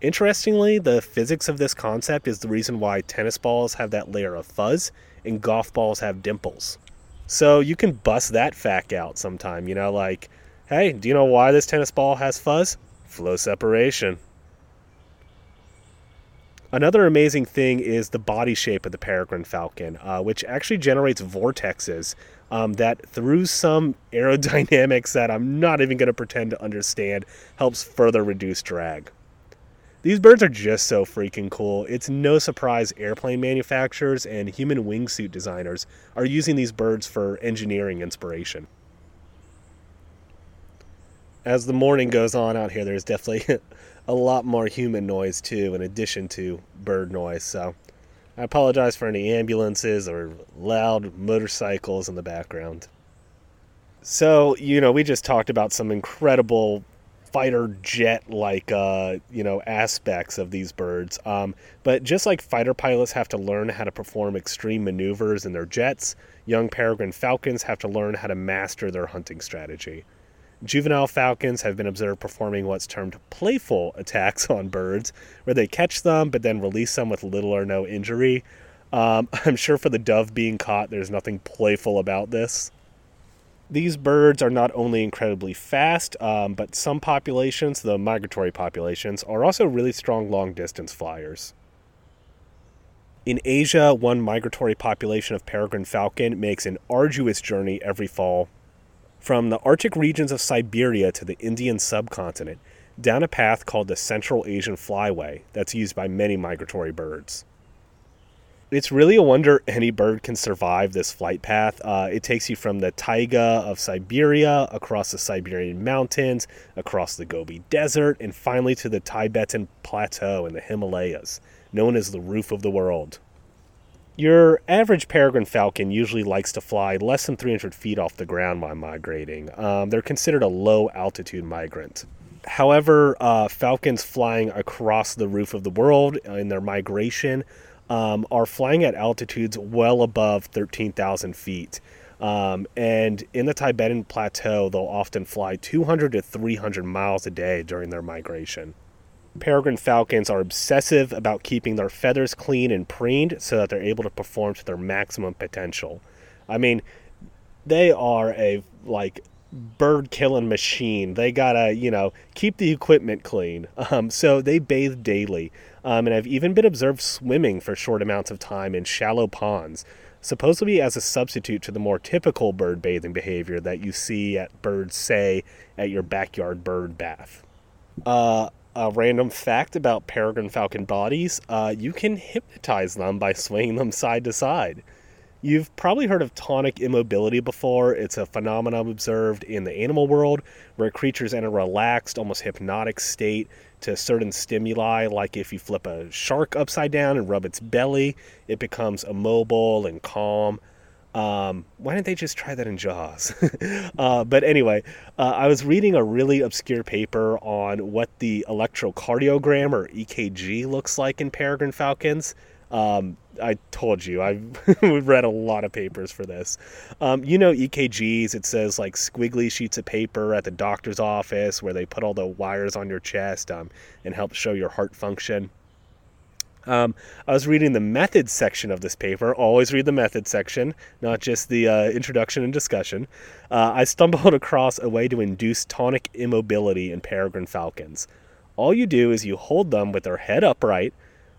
Interestingly, the physics of this concept is the reason why tennis balls have that layer of fuzz and golf balls have dimples. So you can bust that fact out sometime, you know, like, hey, do you know why this tennis ball has fuzz? Flow separation. Another amazing thing is the body shape of the peregrine falcon, uh, which actually generates vortexes um, that, through some aerodynamics that I'm not even going to pretend to understand, helps further reduce drag. These birds are just so freaking cool. It's no surprise airplane manufacturers and human wingsuit designers are using these birds for engineering inspiration as the morning goes on out here, there's definitely a lot more human noise too, in addition to bird noise. So I apologize for any ambulances or loud motorcycles in the background. So, you know, we just talked about some incredible fighter jet like uh, you know aspects of these birds um, but just like fighter pilots have to learn how to perform extreme maneuvers in their jets young peregrine falcons have to learn how to master their hunting strategy Juvenile falcons have been observed performing what's termed playful attacks on birds, where they catch them but then release them with little or no injury. Um, I'm sure for the dove being caught, there's nothing playful about this. These birds are not only incredibly fast, um, but some populations, the migratory populations, are also really strong long distance flyers. In Asia, one migratory population of peregrine falcon makes an arduous journey every fall from the Arctic regions of Siberia to the Indian subcontinent, down a path called the Central Asian Flyway that's used by many migratory birds. It's really a wonder any bird can survive this flight path. Uh, it takes you from the taiga of Siberia, across the Siberian mountains, across the Gobi Desert, and finally to the Tibetan Plateau in the Himalayas, known as the roof of the world. Your average peregrine falcon usually likes to fly less than 300 feet off the ground while migrating. Um, they're considered a low altitude migrant. However, uh, falcons flying across the roof of the world in their migration um, are flying at altitudes well above 13,000 feet. Um, and in the Tibetan Plateau, they'll often fly 200 to 300 miles a day during their migration. Peregrine falcons are obsessive about keeping their feathers clean and preened so that they're able to perform to their maximum potential. I mean, they are a like bird killing machine. They gotta, you know, keep the equipment clean. Um, so they bathe daily, um, and I've even been observed swimming for short amounts of time in shallow ponds. supposedly as a substitute to the more typical bird bathing behavior that you see at birds, say, at your backyard bird bath. Uh, a random fact about peregrine falcon bodies uh, you can hypnotize them by swaying them side to side. You've probably heard of tonic immobility before. It's a phenomenon observed in the animal world where creatures enter a relaxed, almost hypnotic state to certain stimuli, like if you flip a shark upside down and rub its belly, it becomes immobile and calm. Um, why didn't they just try that in Jaws? uh, but anyway, uh, I was reading a really obscure paper on what the electrocardiogram or EKG looks like in peregrine falcons. Um, I told you I've we've read a lot of papers for this. Um, you know EKGs. It says like squiggly sheets of paper at the doctor's office where they put all the wires on your chest um, and help show your heart function. Um, I was reading the methods section of this paper. Always read the methods section, not just the uh, introduction and discussion. Uh, I stumbled across a way to induce tonic immobility in peregrine falcons. All you do is you hold them with their head upright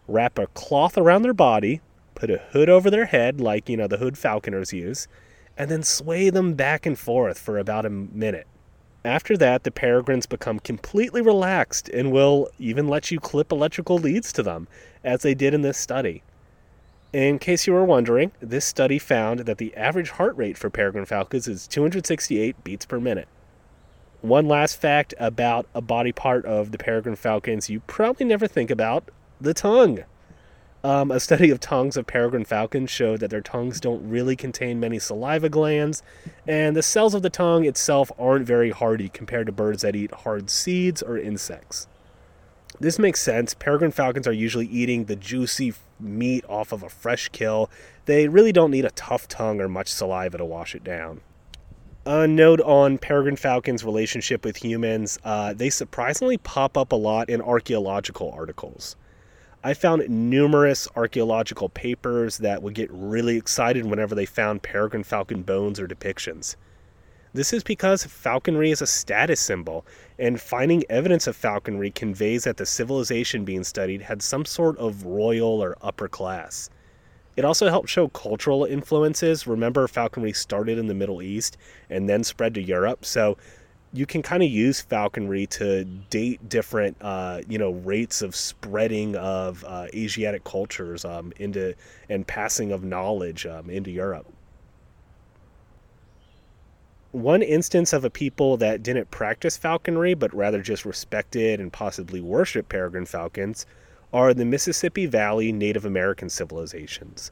wrap a cloth around their body, put a hood over their head, like, you know, the hood falconers use, and then sway them back and forth for about a minute. After that, the peregrines become completely relaxed and will even let you clip electrical leads to them, as they did in this study. In case you were wondering, this study found that the average heart rate for peregrine falcons is 268 beats per minute. One last fact about a body part of the peregrine falcons you probably never think about the tongue. Um, a study of tongues of peregrine falcons showed that their tongues don't really contain many saliva glands, and the cells of the tongue itself aren't very hardy compared to birds that eat hard seeds or insects. This makes sense. Peregrine falcons are usually eating the juicy meat off of a fresh kill. They really don't need a tough tongue or much saliva to wash it down. A note on peregrine falcons' relationship with humans uh, they surprisingly pop up a lot in archaeological articles. I found numerous archaeological papers that would get really excited whenever they found peregrine falcon bones or depictions. This is because falconry is a status symbol, and finding evidence of falconry conveys that the civilization being studied had some sort of royal or upper class. It also helps show cultural influences. Remember, falconry started in the Middle East and then spread to Europe, so you can kind of use falconry to date different uh, you know rates of spreading of uh, Asiatic cultures um, into and passing of knowledge um, into Europe. One instance of a people that didn't practice falconry but rather just respected and possibly worshiped peregrine falcons are the Mississippi Valley Native American civilizations.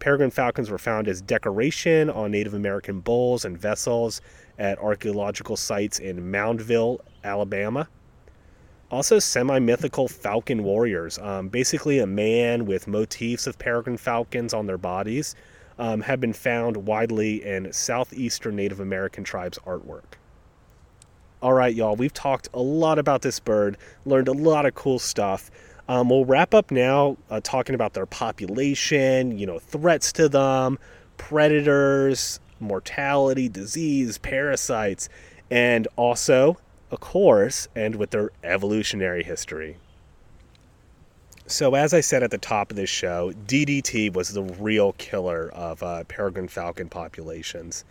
Peregrine falcons were found as decoration on Native American bowls and vessels at archaeological sites in Moundville, Alabama. Also, semi mythical falcon warriors, um, basically a man with motifs of peregrine falcons on their bodies, um, have been found widely in southeastern Native American tribes' artwork. All right, y'all, we've talked a lot about this bird, learned a lot of cool stuff. Um, we'll wrap up now uh, talking about their population, you know, threats to them, predators, mortality, disease, parasites, and also, of course, end with their evolutionary history. So, as I said at the top of this show, DDT was the real killer of uh, peregrine falcon populations.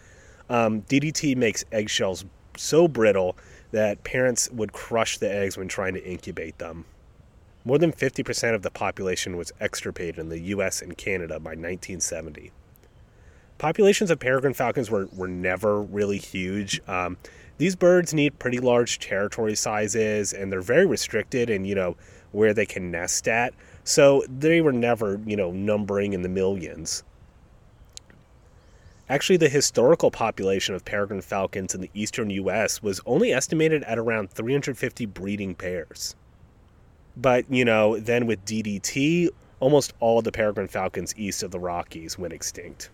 Um, DDT makes eggshells so brittle that parents would crush the eggs when trying to incubate them. More than 50% of the population was extirpated in the US and Canada by 1970 populations of peregrine falcons were, were never really huge. Um, these birds need pretty large territory sizes and they're very restricted in, you know, where they can nest at. So they were never, you know, numbering in the millions. Actually, the historical population of peregrine falcons in the eastern US was only estimated at around 350 breeding pairs. But, you know, then with DDT, almost all the peregrine falcons east of the Rockies went extinct.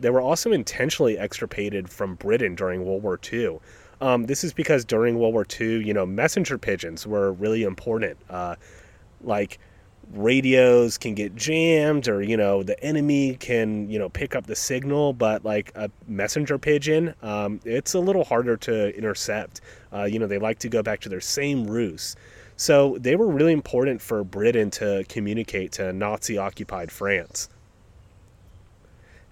They were also intentionally extirpated from Britain during World War II. Um, this is because during World War II, you know, messenger pigeons were really important. Uh, like radios can get jammed, or you know, the enemy can you know pick up the signal, but like a messenger pigeon, um, it's a little harder to intercept. Uh, you know, they like to go back to their same roost. So they were really important for Britain to communicate to Nazi occupied France.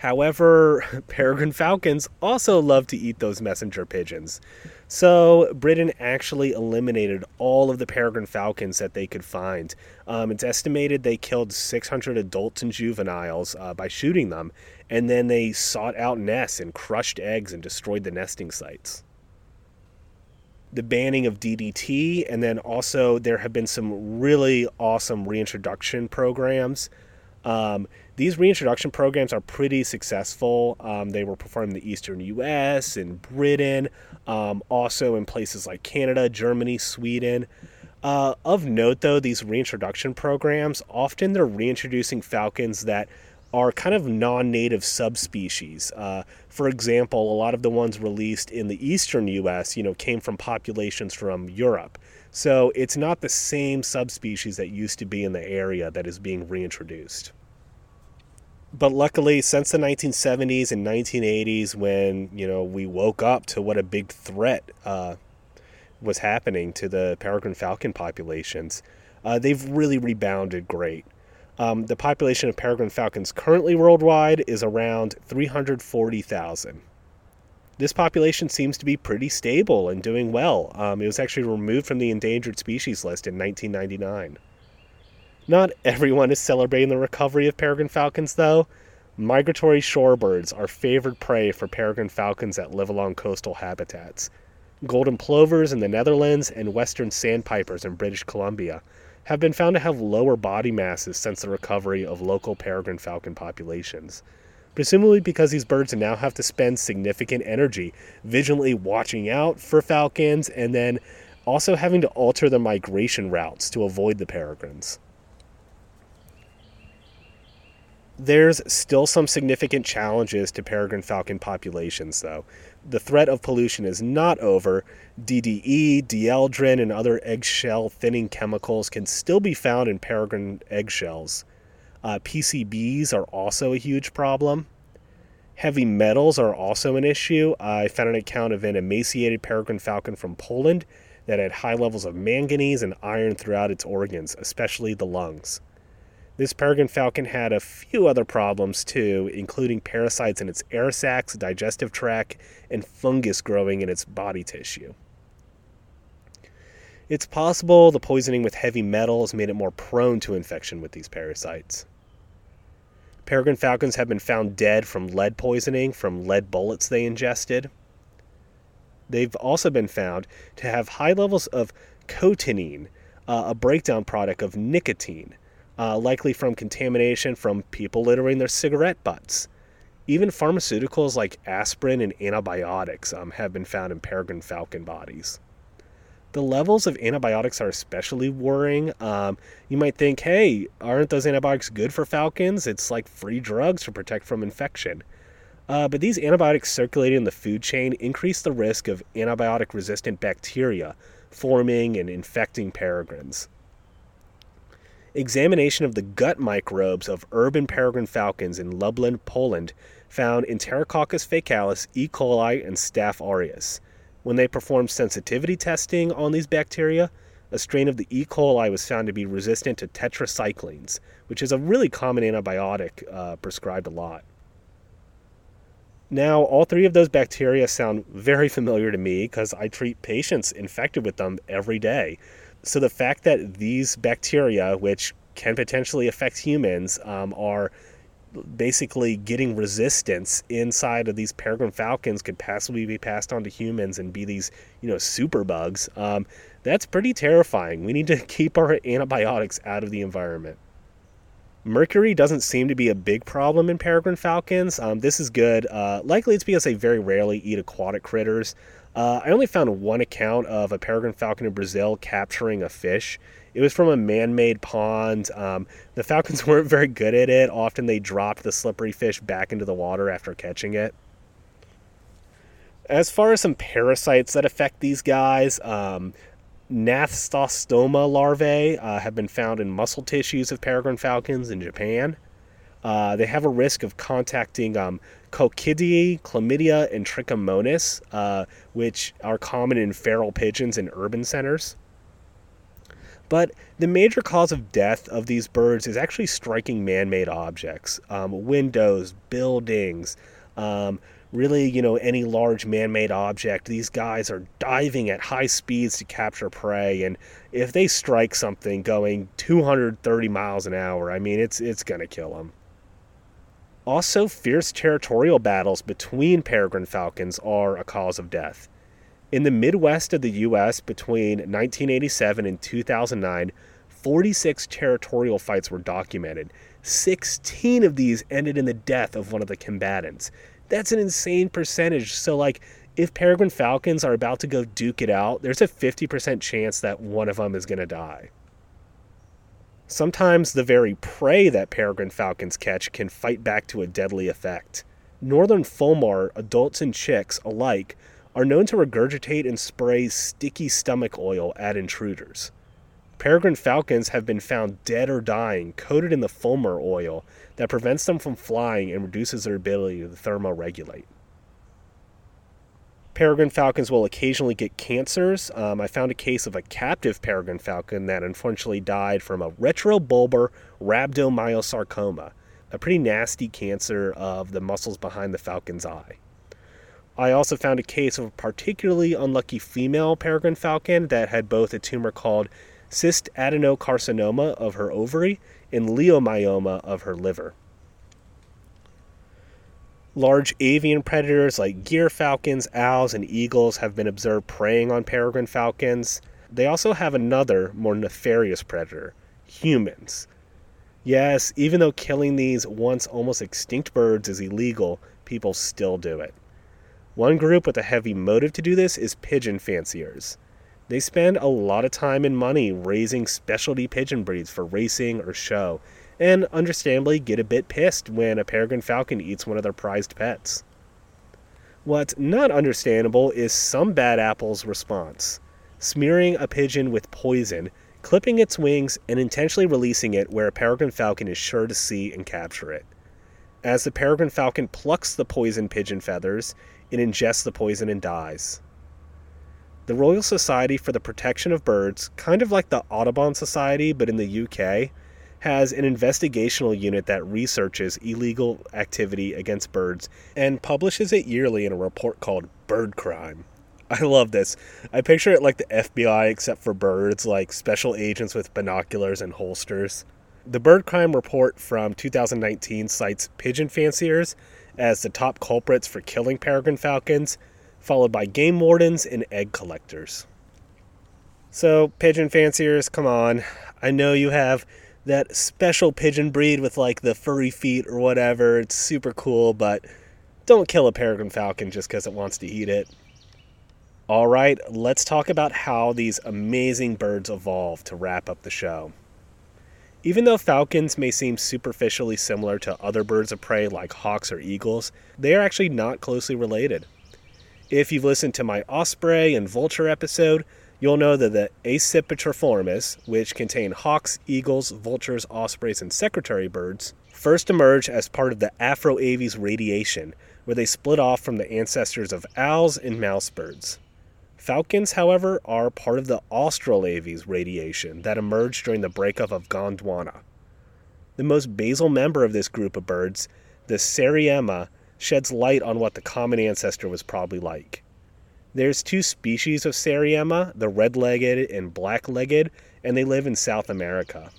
However, peregrine falcons also love to eat those messenger pigeons. So, Britain actually eliminated all of the peregrine falcons that they could find. Um, it's estimated they killed 600 adults and juveniles uh, by shooting them, and then they sought out nests and crushed eggs and destroyed the nesting sites. The banning of DDT, and then also there have been some really awesome reintroduction programs. Um, these reintroduction programs are pretty successful. Um, they were performed in the eastern US and Britain, um, also in places like Canada, Germany, Sweden. Uh, of note, though, these reintroduction programs often they're reintroducing falcons that are kind of non-native subspecies. Uh, for example, a lot of the ones released in the eastern U.S., you know, came from populations from Europe. So it's not the same subspecies that used to be in the area that is being reintroduced. But luckily, since the 1970s and 1980s, when you know we woke up to what a big threat uh, was happening to the peregrine falcon populations, uh, they've really rebounded great. Um, the population of peregrine falcons currently worldwide is around 340,000. This population seems to be pretty stable and doing well. Um, it was actually removed from the endangered species list in 1999. Not everyone is celebrating the recovery of peregrine falcons, though. Migratory shorebirds are favored prey for peregrine falcons that live along coastal habitats. Golden plovers in the Netherlands and western sandpipers in British Columbia have been found to have lower body masses since the recovery of local peregrine falcon populations. Presumably because these birds now have to spend significant energy vigilantly watching out for falcons and then also having to alter their migration routes to avoid the peregrines. There's still some significant challenges to peregrine falcon populations, though. The threat of pollution is not over. DDE, dieldrin, and other eggshell thinning chemicals can still be found in peregrine eggshells. Uh, PCBs are also a huge problem. Heavy metals are also an issue. I found an account of an emaciated peregrine falcon from Poland that had high levels of manganese and iron throughout its organs, especially the lungs. This peregrine falcon had a few other problems too, including parasites in its air sacs, digestive tract, and fungus growing in its body tissue. It's possible the poisoning with heavy metals made it more prone to infection with these parasites. Peregrine falcons have been found dead from lead poisoning from lead bullets they ingested. They've also been found to have high levels of cotinine, uh, a breakdown product of nicotine, uh, likely from contamination from people littering their cigarette butts. Even pharmaceuticals like aspirin and antibiotics um, have been found in peregrine falcon bodies. The levels of antibiotics are especially worrying. Um, you might think, hey, aren't those antibiotics good for falcons? It's like free drugs to protect from infection. Uh, but these antibiotics circulating in the food chain increase the risk of antibiotic resistant bacteria forming and infecting peregrines. Examination of the gut microbes of urban peregrine falcons in Lublin, Poland, found Enterococcus faecalis, E. coli, and Staph aureus. When they performed sensitivity testing on these bacteria, a strain of the E. coli was found to be resistant to tetracyclines, which is a really common antibiotic uh, prescribed a lot. Now, all three of those bacteria sound very familiar to me because I treat patients infected with them every day so the fact that these bacteria, which can potentially affect humans, um, are basically getting resistance inside of these peregrine falcons could possibly be passed on to humans and be these, you know, super bugs. Um, that's pretty terrifying. We need to keep our antibiotics out of the environment. Mercury doesn't seem to be a big problem in peregrine falcons. Um, this is good. Uh, likely it's because they very rarely eat aquatic critters. Uh, I only found one account of a peregrine falcon in Brazil capturing a fish. It was from a man made pond. Um, the falcons weren't very good at it. Often they dropped the slippery fish back into the water after catching it. As far as some parasites that affect these guys, um, larvae uh, have been found in muscle tissues of peregrine falcons in Japan. Uh, they have a risk of contacting um, chlamydia, and trichomonas, uh, which are common in feral pigeons in urban centers. But the major cause of death of these birds is actually striking man made objects um, windows, buildings, um, really, you know, any large man made object. These guys are diving at high speeds to capture prey. And if they strike something going 230 miles an hour, I mean, it's, it's going to kill them. Also, fierce territorial battles between peregrine falcons are a cause of death. In the Midwest of the U.S. between 1987 and 2009, 46 territorial fights were documented. 16 of these ended in the death of one of the combatants. That's an insane percentage. So, like, if peregrine falcons are about to go duke it out, there's a 50% chance that one of them is going to die. Sometimes the very prey that peregrine falcons catch can fight back to a deadly effect. Northern fulmar, adults and chicks alike, are known to regurgitate and spray sticky stomach oil at intruders. Peregrine falcons have been found dead or dying, coated in the fulmar oil that prevents them from flying and reduces their ability to thermoregulate. Peregrine falcons will occasionally get cancers. Um, I found a case of a captive peregrine falcon that unfortunately died from a retrobulbar rhabdomyosarcoma, a pretty nasty cancer of the muscles behind the falcon's eye. I also found a case of a particularly unlucky female peregrine falcon that had both a tumor called cystadenocarcinoma of her ovary and leiomyoma of her liver. Large avian predators like gyrfalcons, owls, and eagles have been observed preying on peregrine falcons. They also have another, more nefarious predator humans. Yes, even though killing these once almost extinct birds is illegal, people still do it. One group with a heavy motive to do this is pigeon fanciers. They spend a lot of time and money raising specialty pigeon breeds for racing or show, and understandably get a bit pissed when a peregrine falcon eats one of their prized pets. What's not understandable is some bad apple's response smearing a pigeon with poison, clipping its wings, and intentionally releasing it where a peregrine falcon is sure to see and capture it. As the peregrine falcon plucks the poison pigeon feathers, it ingests the poison and dies. The Royal Society for the Protection of Birds, kind of like the Audubon Society but in the UK, has an investigational unit that researches illegal activity against birds and publishes it yearly in a report called Bird Crime. I love this. I picture it like the FBI except for birds, like special agents with binoculars and holsters. The Bird Crime Report from 2019 cites pigeon fanciers as the top culprits for killing peregrine falcons, followed by game wardens and egg collectors. So, pigeon fanciers, come on. I know you have that special pigeon breed with like the furry feet or whatever. It's super cool, but don't kill a peregrine falcon just because it wants to eat it. All right, let's talk about how these amazing birds evolved to wrap up the show. Even though falcons may seem superficially similar to other birds of prey like hawks or eagles, they are actually not closely related. If you've listened to my osprey and vulture episode, you'll know that the Accipitriformes, which contain hawks, eagles, vultures, ospreys, and secretary birds, first emerged as part of the Afroaves radiation, where they split off from the ancestors of owls and mouse birds. Falcons, however, are part of the Australaves radiation that emerged during the breakup of Gondwana. The most basal member of this group of birds, the Seriema, sheds light on what the common ancestor was probably like. There's two species of Seriema, the red-legged and black-legged, and they live in South America.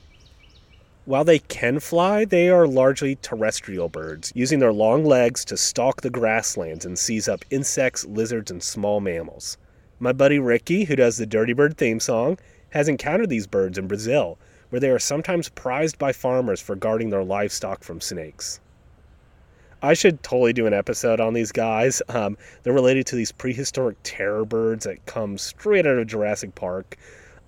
While they can fly, they are largely terrestrial birds, using their long legs to stalk the grasslands and seize up insects, lizards, and small mammals. My buddy Ricky, who does the Dirty Bird theme song, has encountered these birds in Brazil, where they are sometimes prized by farmers for guarding their livestock from snakes. I should totally do an episode on these guys. Um, they're related to these prehistoric terror birds that come straight out of Jurassic Park.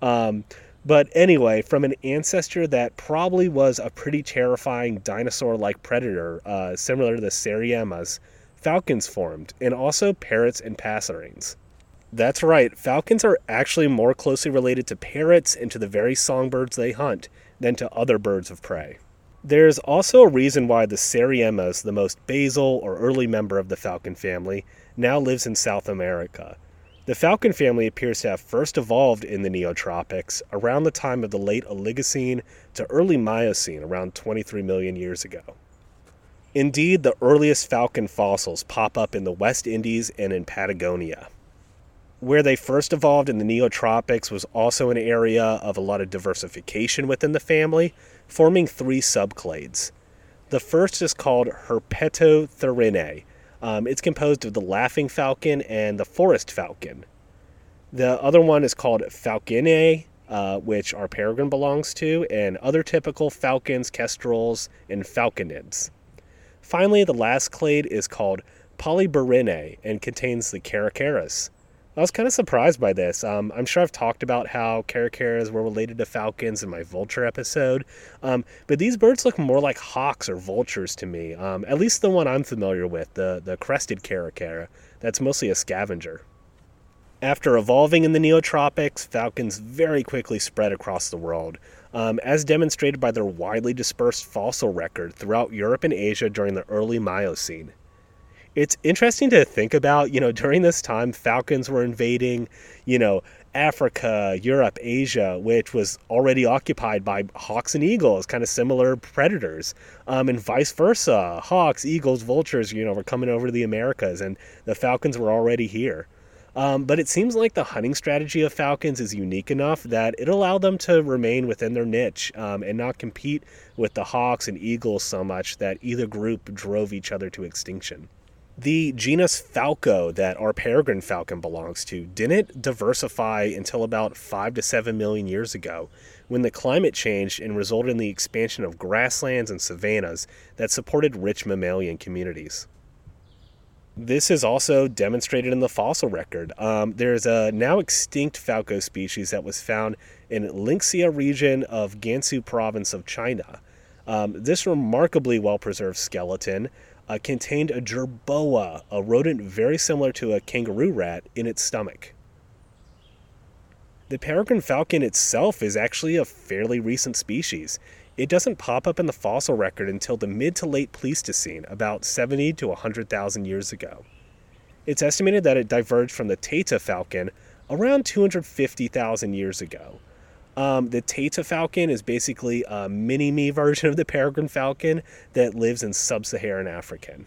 Um, but anyway, from an ancestor that probably was a pretty terrifying dinosaur like predator, uh, similar to the Seriemas, falcons formed, and also parrots and passerines. That's right, falcons are actually more closely related to parrots and to the very songbirds they hunt than to other birds of prey. There's also a reason why the Seriemas, the most basal or early member of the falcon family, now lives in South America. The falcon family appears to have first evolved in the Neotropics around the time of the late Oligocene to early Miocene, around 23 million years ago. Indeed, the earliest falcon fossils pop up in the West Indies and in Patagonia. Where they first evolved in the Neotropics was also an area of a lot of diversification within the family, forming three subclades. The first is called Herpetotherinae. Um, it's composed of the laughing falcon and the forest falcon. The other one is called Falconinae, uh, which our peregrine belongs to, and other typical falcons, kestrels, and falconids. Finally, the last clade is called Polyborinae and contains the Caracaras. I was kind of surprised by this. Um, I'm sure I've talked about how caracaras were related to falcons in my vulture episode, um, but these birds look more like hawks or vultures to me. Um, at least the one I'm familiar with, the the crested caracara. That's mostly a scavenger. After evolving in the neotropics, falcons very quickly spread across the world, um, as demonstrated by their widely dispersed fossil record throughout Europe and Asia during the early Miocene it's interesting to think about, you know, during this time, falcons were invading, you know, Africa, Europe, Asia, which was already occupied by hawks and eagles, kind of similar predators, um, and vice versa. Hawks, eagles, vultures, you know, were coming over to the Americas, and the falcons were already here. Um, but it seems like the hunting strategy of falcons is unique enough that it allowed them to remain within their niche um, and not compete with the hawks and eagles so much that either group drove each other to extinction. The genus Falco that our peregrine falcon belongs to didn't diversify until about 5 to 7 million years ago, when the climate changed and resulted in the expansion of grasslands and savannas that supported rich mammalian communities. This is also demonstrated in the fossil record. Um, there's a now extinct falco species that was found in Linxia region of Gansu province of China. Um, this remarkably well preserved skeleton uh, contained a jerboa, a rodent very similar to a kangaroo rat, in its stomach. The peregrine falcon itself is actually a fairly recent species. It doesn't pop up in the fossil record until the mid to late Pleistocene, about 70 to 100,000 years ago. It's estimated that it diverged from the Taita falcon around 250,000 years ago. Um, the Taita falcon is basically a mini me version of the peregrine falcon that lives in sub Saharan Africa.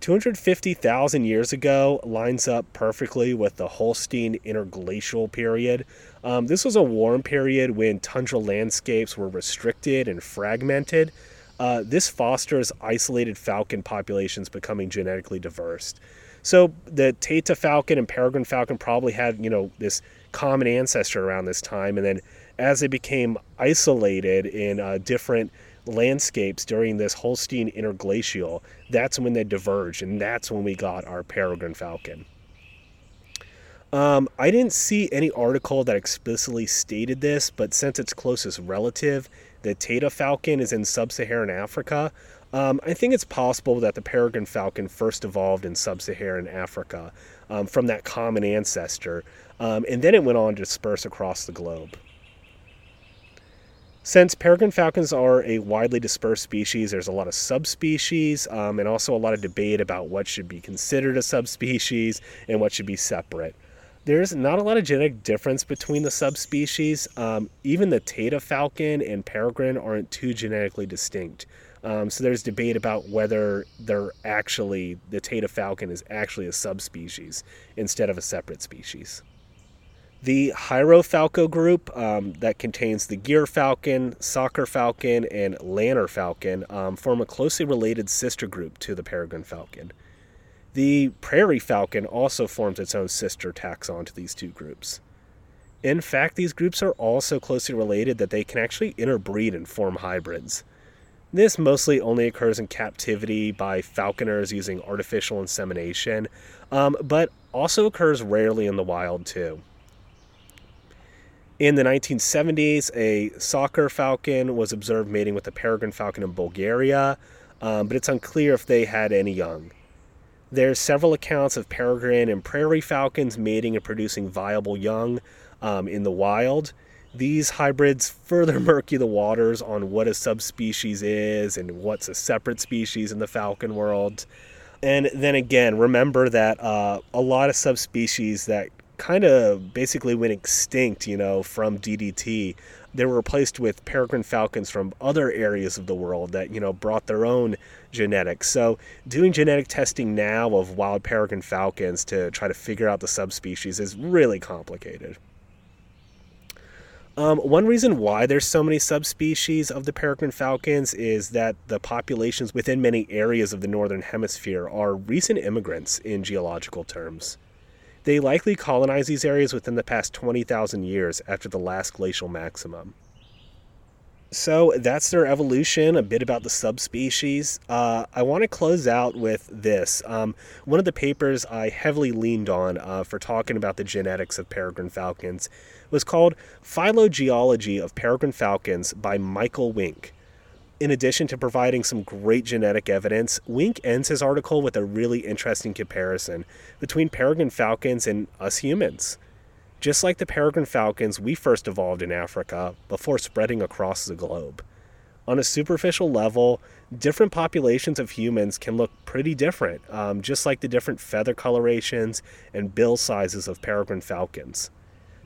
250,000 years ago lines up perfectly with the Holstein interglacial period. Um, this was a warm period when tundra landscapes were restricted and fragmented. Uh, this fosters isolated falcon populations becoming genetically diverse. So the Taita falcon and peregrine falcon probably had, you know, this common ancestor around this time, and then as they became isolated in uh, different landscapes during this Holstein interglacial, that's when they diverged, and that's when we got our peregrine falcon. Um, I didn't see any article that explicitly stated this, but since its closest relative, the Taita falcon, is in sub Saharan Africa, um, I think it's possible that the peregrine falcon first evolved in sub Saharan Africa um, from that common ancestor, um, and then it went on to disperse across the globe. Since peregrine falcons are a widely dispersed species, there's a lot of subspecies um, and also a lot of debate about what should be considered a subspecies and what should be separate. There's not a lot of genetic difference between the subspecies. Um, even the Taita falcon and peregrine aren't too genetically distinct. Um, so there's debate about whether they're actually, the Taita falcon is actually a subspecies instead of a separate species. The Hierofalco group um, that contains the Gyr falcon, Saker falcon, and Lanner falcon um, form a closely related sister group to the peregrine falcon. The prairie falcon also forms its own sister taxon to these two groups. In fact, these groups are all so closely related that they can actually interbreed and form hybrids. This mostly only occurs in captivity by falconers using artificial insemination, um, but also occurs rarely in the wild too. In the 1970s, a saker falcon was observed mating with a peregrine falcon in Bulgaria, um, but it's unclear if they had any young. There's several accounts of peregrine and prairie falcons mating and producing viable young um, in the wild. These hybrids further murky the waters on what a subspecies is and what's a separate species in the falcon world. And then again, remember that uh, a lot of subspecies that kind of basically went extinct, you know, from DDT. They were replaced with peregrine falcons from other areas of the world that, you know, brought their own genetics. So, doing genetic testing now of wild peregrine falcons to try to figure out the subspecies is really complicated. Um, one reason why there's so many subspecies of the peregrine falcons is that the populations within many areas of the northern hemisphere are recent immigrants in geological terms. They likely colonized these areas within the past 20,000 years after the last glacial maximum. So that's their evolution, a bit about the subspecies. Uh, I want to close out with this. Um, one of the papers I heavily leaned on uh, for talking about the genetics of peregrine falcons was called Phylogeography of Peregrine Falcons by Michael Wink. In addition to providing some great genetic evidence, Wink ends his article with a really interesting comparison between peregrine falcons and us humans. Just like the peregrine falcons, we first evolved in Africa before spreading across the globe. On a superficial level, different populations of humans can look pretty different, um, just like the different feather colorations and bill sizes of peregrine falcons.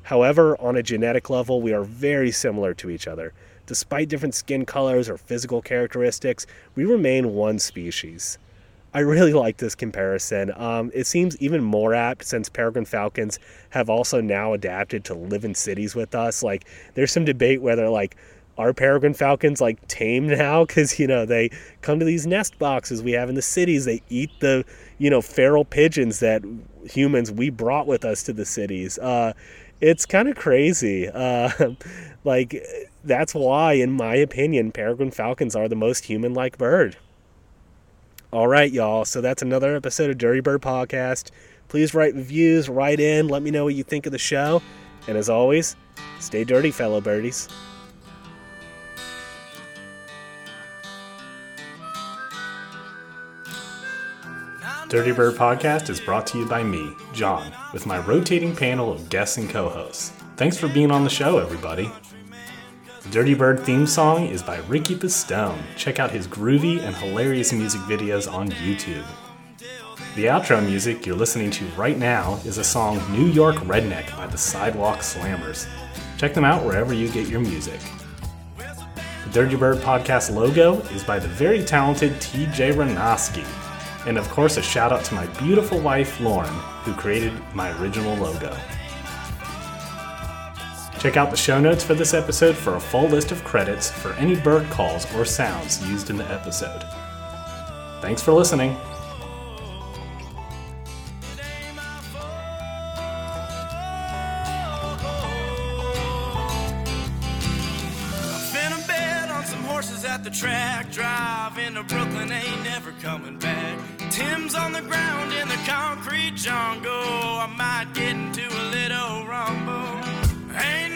However, on a genetic level, we are very similar to each other. Despite different skin colors or physical characteristics, we remain one species. I really like this comparison. Um, it seems even more apt since peregrine falcons have also now adapted to live in cities with us. Like, there's some debate whether, like, are peregrine falcons like tame now because you know they come to these nest boxes we have in the cities they eat the you know feral pigeons that humans we brought with us to the cities uh, it's kind of crazy. Uh, like, that's why, in my opinion, peregrine falcons are the most human like bird. All right, y'all. So that's another episode of Dirty Bird Podcast. Please write reviews, write in, let me know what you think of the show. And as always, stay dirty, fellow birdies. Dirty Bird Podcast is brought to you by me, John, with my rotating panel of guests and co hosts. Thanks for being on the show, everybody. The Dirty Bird theme song is by Ricky Pistone. Check out his groovy and hilarious music videos on YouTube. The outro music you're listening to right now is a song New York Redneck by the Sidewalk Slammers. Check them out wherever you get your music. The Dirty Bird podcast logo is by the very talented TJ Renoski. And of course, a shout out to my beautiful wife, Lauren, who created my original logo. Check out the show notes for this episode for a full list of credits for any bird calls or sounds used in the episode. Thanks for listening. The track. Drive into Brooklyn, ain't never coming back. Tim's on the ground in the concrete jungle. I might get into a little rumble. Ain't